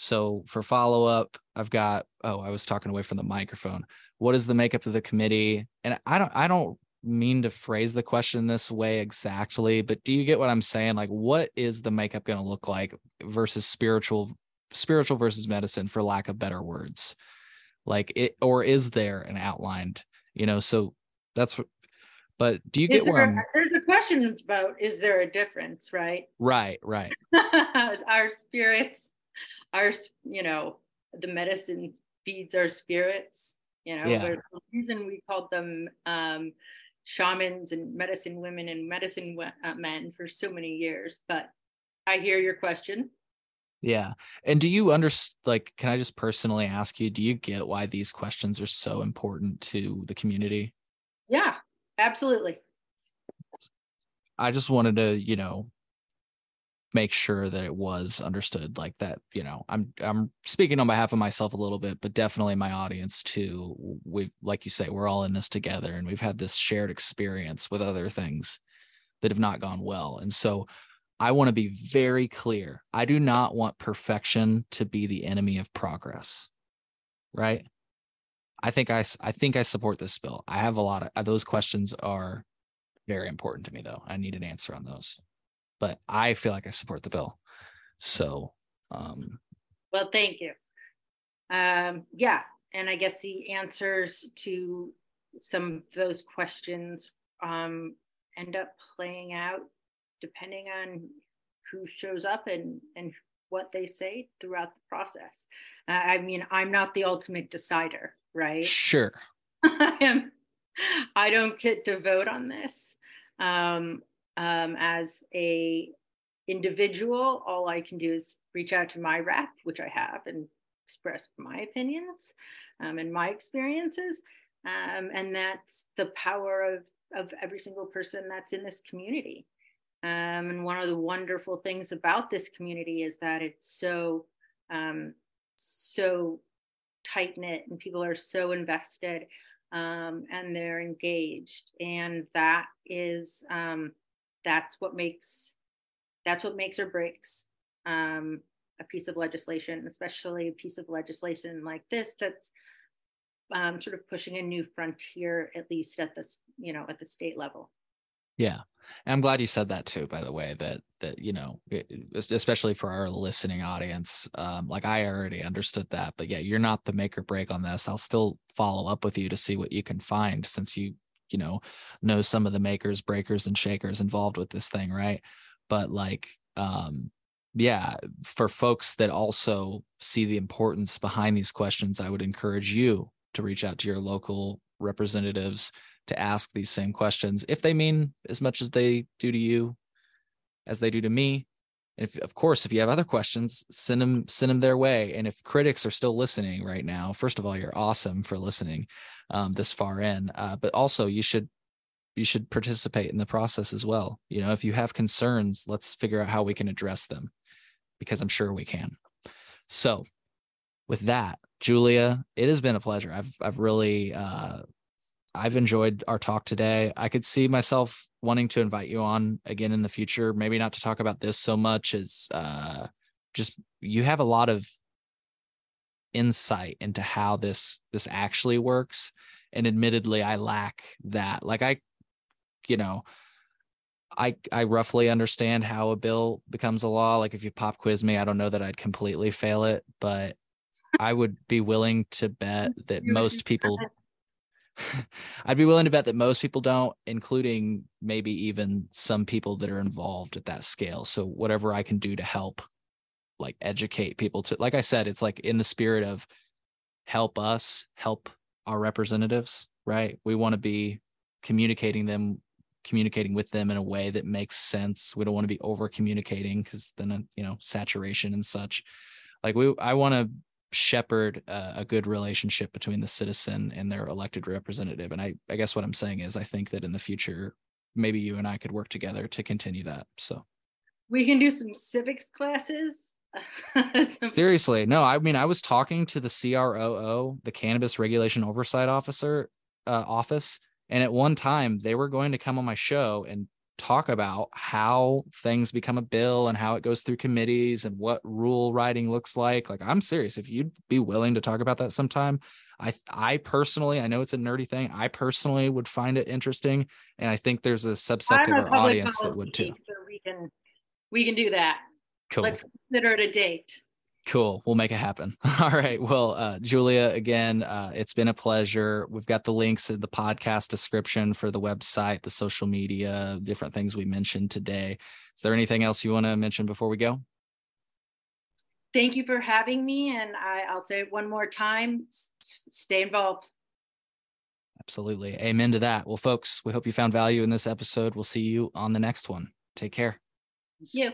so for follow up, I've got oh, I was talking away from the microphone. What is the makeup of the committee? And I don't I don't mean to phrase the question this way exactly, but do you get what I'm saying? Like what is the makeup going to look like versus spiritual spiritual versus medicine for lack of better words? Like it or is there an outlined, you know, so that's what but do you get there, where I'm there's a question about is there a difference, right? Right, right. Our spirits our you know the medicine feeds our spirits you know yeah. the reason we called them um, shamans and medicine women and medicine uh, men for so many years but i hear your question. Yeah. And do you understand like can i just personally ask you do you get why these questions are so important to the community? Yeah absolutely. I just wanted to you know make sure that it was understood like that you know i'm i'm speaking on behalf of myself a little bit but definitely my audience too. We like you say we're all in this together and we've had this shared experience with other things that have not gone well. And so i want to be very clear i do not want perfection to be the enemy of progress right? I think i i think i support this bill. I have a lot of those questions are very important to me though. I need an answer on those but I feel like I support the bill. So, um, well, thank you. Um, yeah, and I guess the answers to some of those questions um, end up playing out depending on who shows up and and what they say throughout the process. Uh, I mean, I'm not the ultimate decider, right? Sure. I am. I don't get to vote on this. Um, um, as a individual, all I can do is reach out to my rep, which I have, and express my opinions um, and my experiences. Um, and that's the power of, of every single person that's in this community. Um, and one of the wonderful things about this community is that it's so, um, so tight knit and people are so invested um, and they're engaged. And that is, um, that's what makes that's what makes or breaks um, a piece of legislation, especially a piece of legislation like this that's um, sort of pushing a new frontier, at least at this, you know, at the state level. Yeah, and I'm glad you said that too. By the way, that that you know, especially for our listening audience, um, like I already understood that, but yeah, you're not the make or break on this. I'll still follow up with you to see what you can find, since you you know know some of the makers breakers and shakers involved with this thing right? But like um yeah for folks that also see the importance behind these questions i would encourage you to reach out to your local representatives to ask these same questions if they mean as much as they do to you as they do to me. And if, of course if you have other questions send them send them their way. And if critics are still listening right now first of all you're awesome for listening um, this far in. Uh, but also, you should you should participate in the process as well. You know, if you have concerns, let's figure out how we can address them, because I'm sure we can. So, with that, Julia, it has been a pleasure. I've I've really uh, I've enjoyed our talk today. I could see myself wanting to invite you on again in the future. Maybe not to talk about this so much as uh, just you have a lot of insight into how this this actually works. And admittedly, I lack that. Like I, you know, I I roughly understand how a bill becomes a law. Like if you pop quiz me, I don't know that I'd completely fail it, but I would be willing to bet that most people I'd be willing to bet that most people don't, including maybe even some people that are involved at that scale. So whatever I can do to help like educate people to like I said, it's like in the spirit of help us help our representatives, right? We want to be communicating them communicating with them in a way that makes sense. We don't want to be over communicating because then uh, you know saturation and such. Like we, I want to shepherd uh, a good relationship between the citizen and their elected representative. And I, I guess what I'm saying is, I think that in the future, maybe you and I could work together to continue that. So we can do some civics classes. Seriously, no. I mean, I was talking to the CROO, the Cannabis Regulation Oversight Officer uh, office, and at one time, they were going to come on my show and talk about how things become a bill and how it goes through committees and what rule writing looks like. Like, I'm serious. If you'd be willing to talk about that sometime, I I personally, I know it's a nerdy thing. I personally would find it interesting, and I think there's a subset of our audience that would too. So we can we can do that. Cool. Let's consider it a date. Cool. We'll make it happen. All right. Well, uh, Julia, again, uh, it's been a pleasure. We've got the links in the podcast description for the website, the social media, different things we mentioned today. Is there anything else you want to mention before we go? Thank you for having me. And I, I'll say it one more time S- stay involved. Absolutely. Amen to that. Well, folks, we hope you found value in this episode. We'll see you on the next one. Take care. Thank you.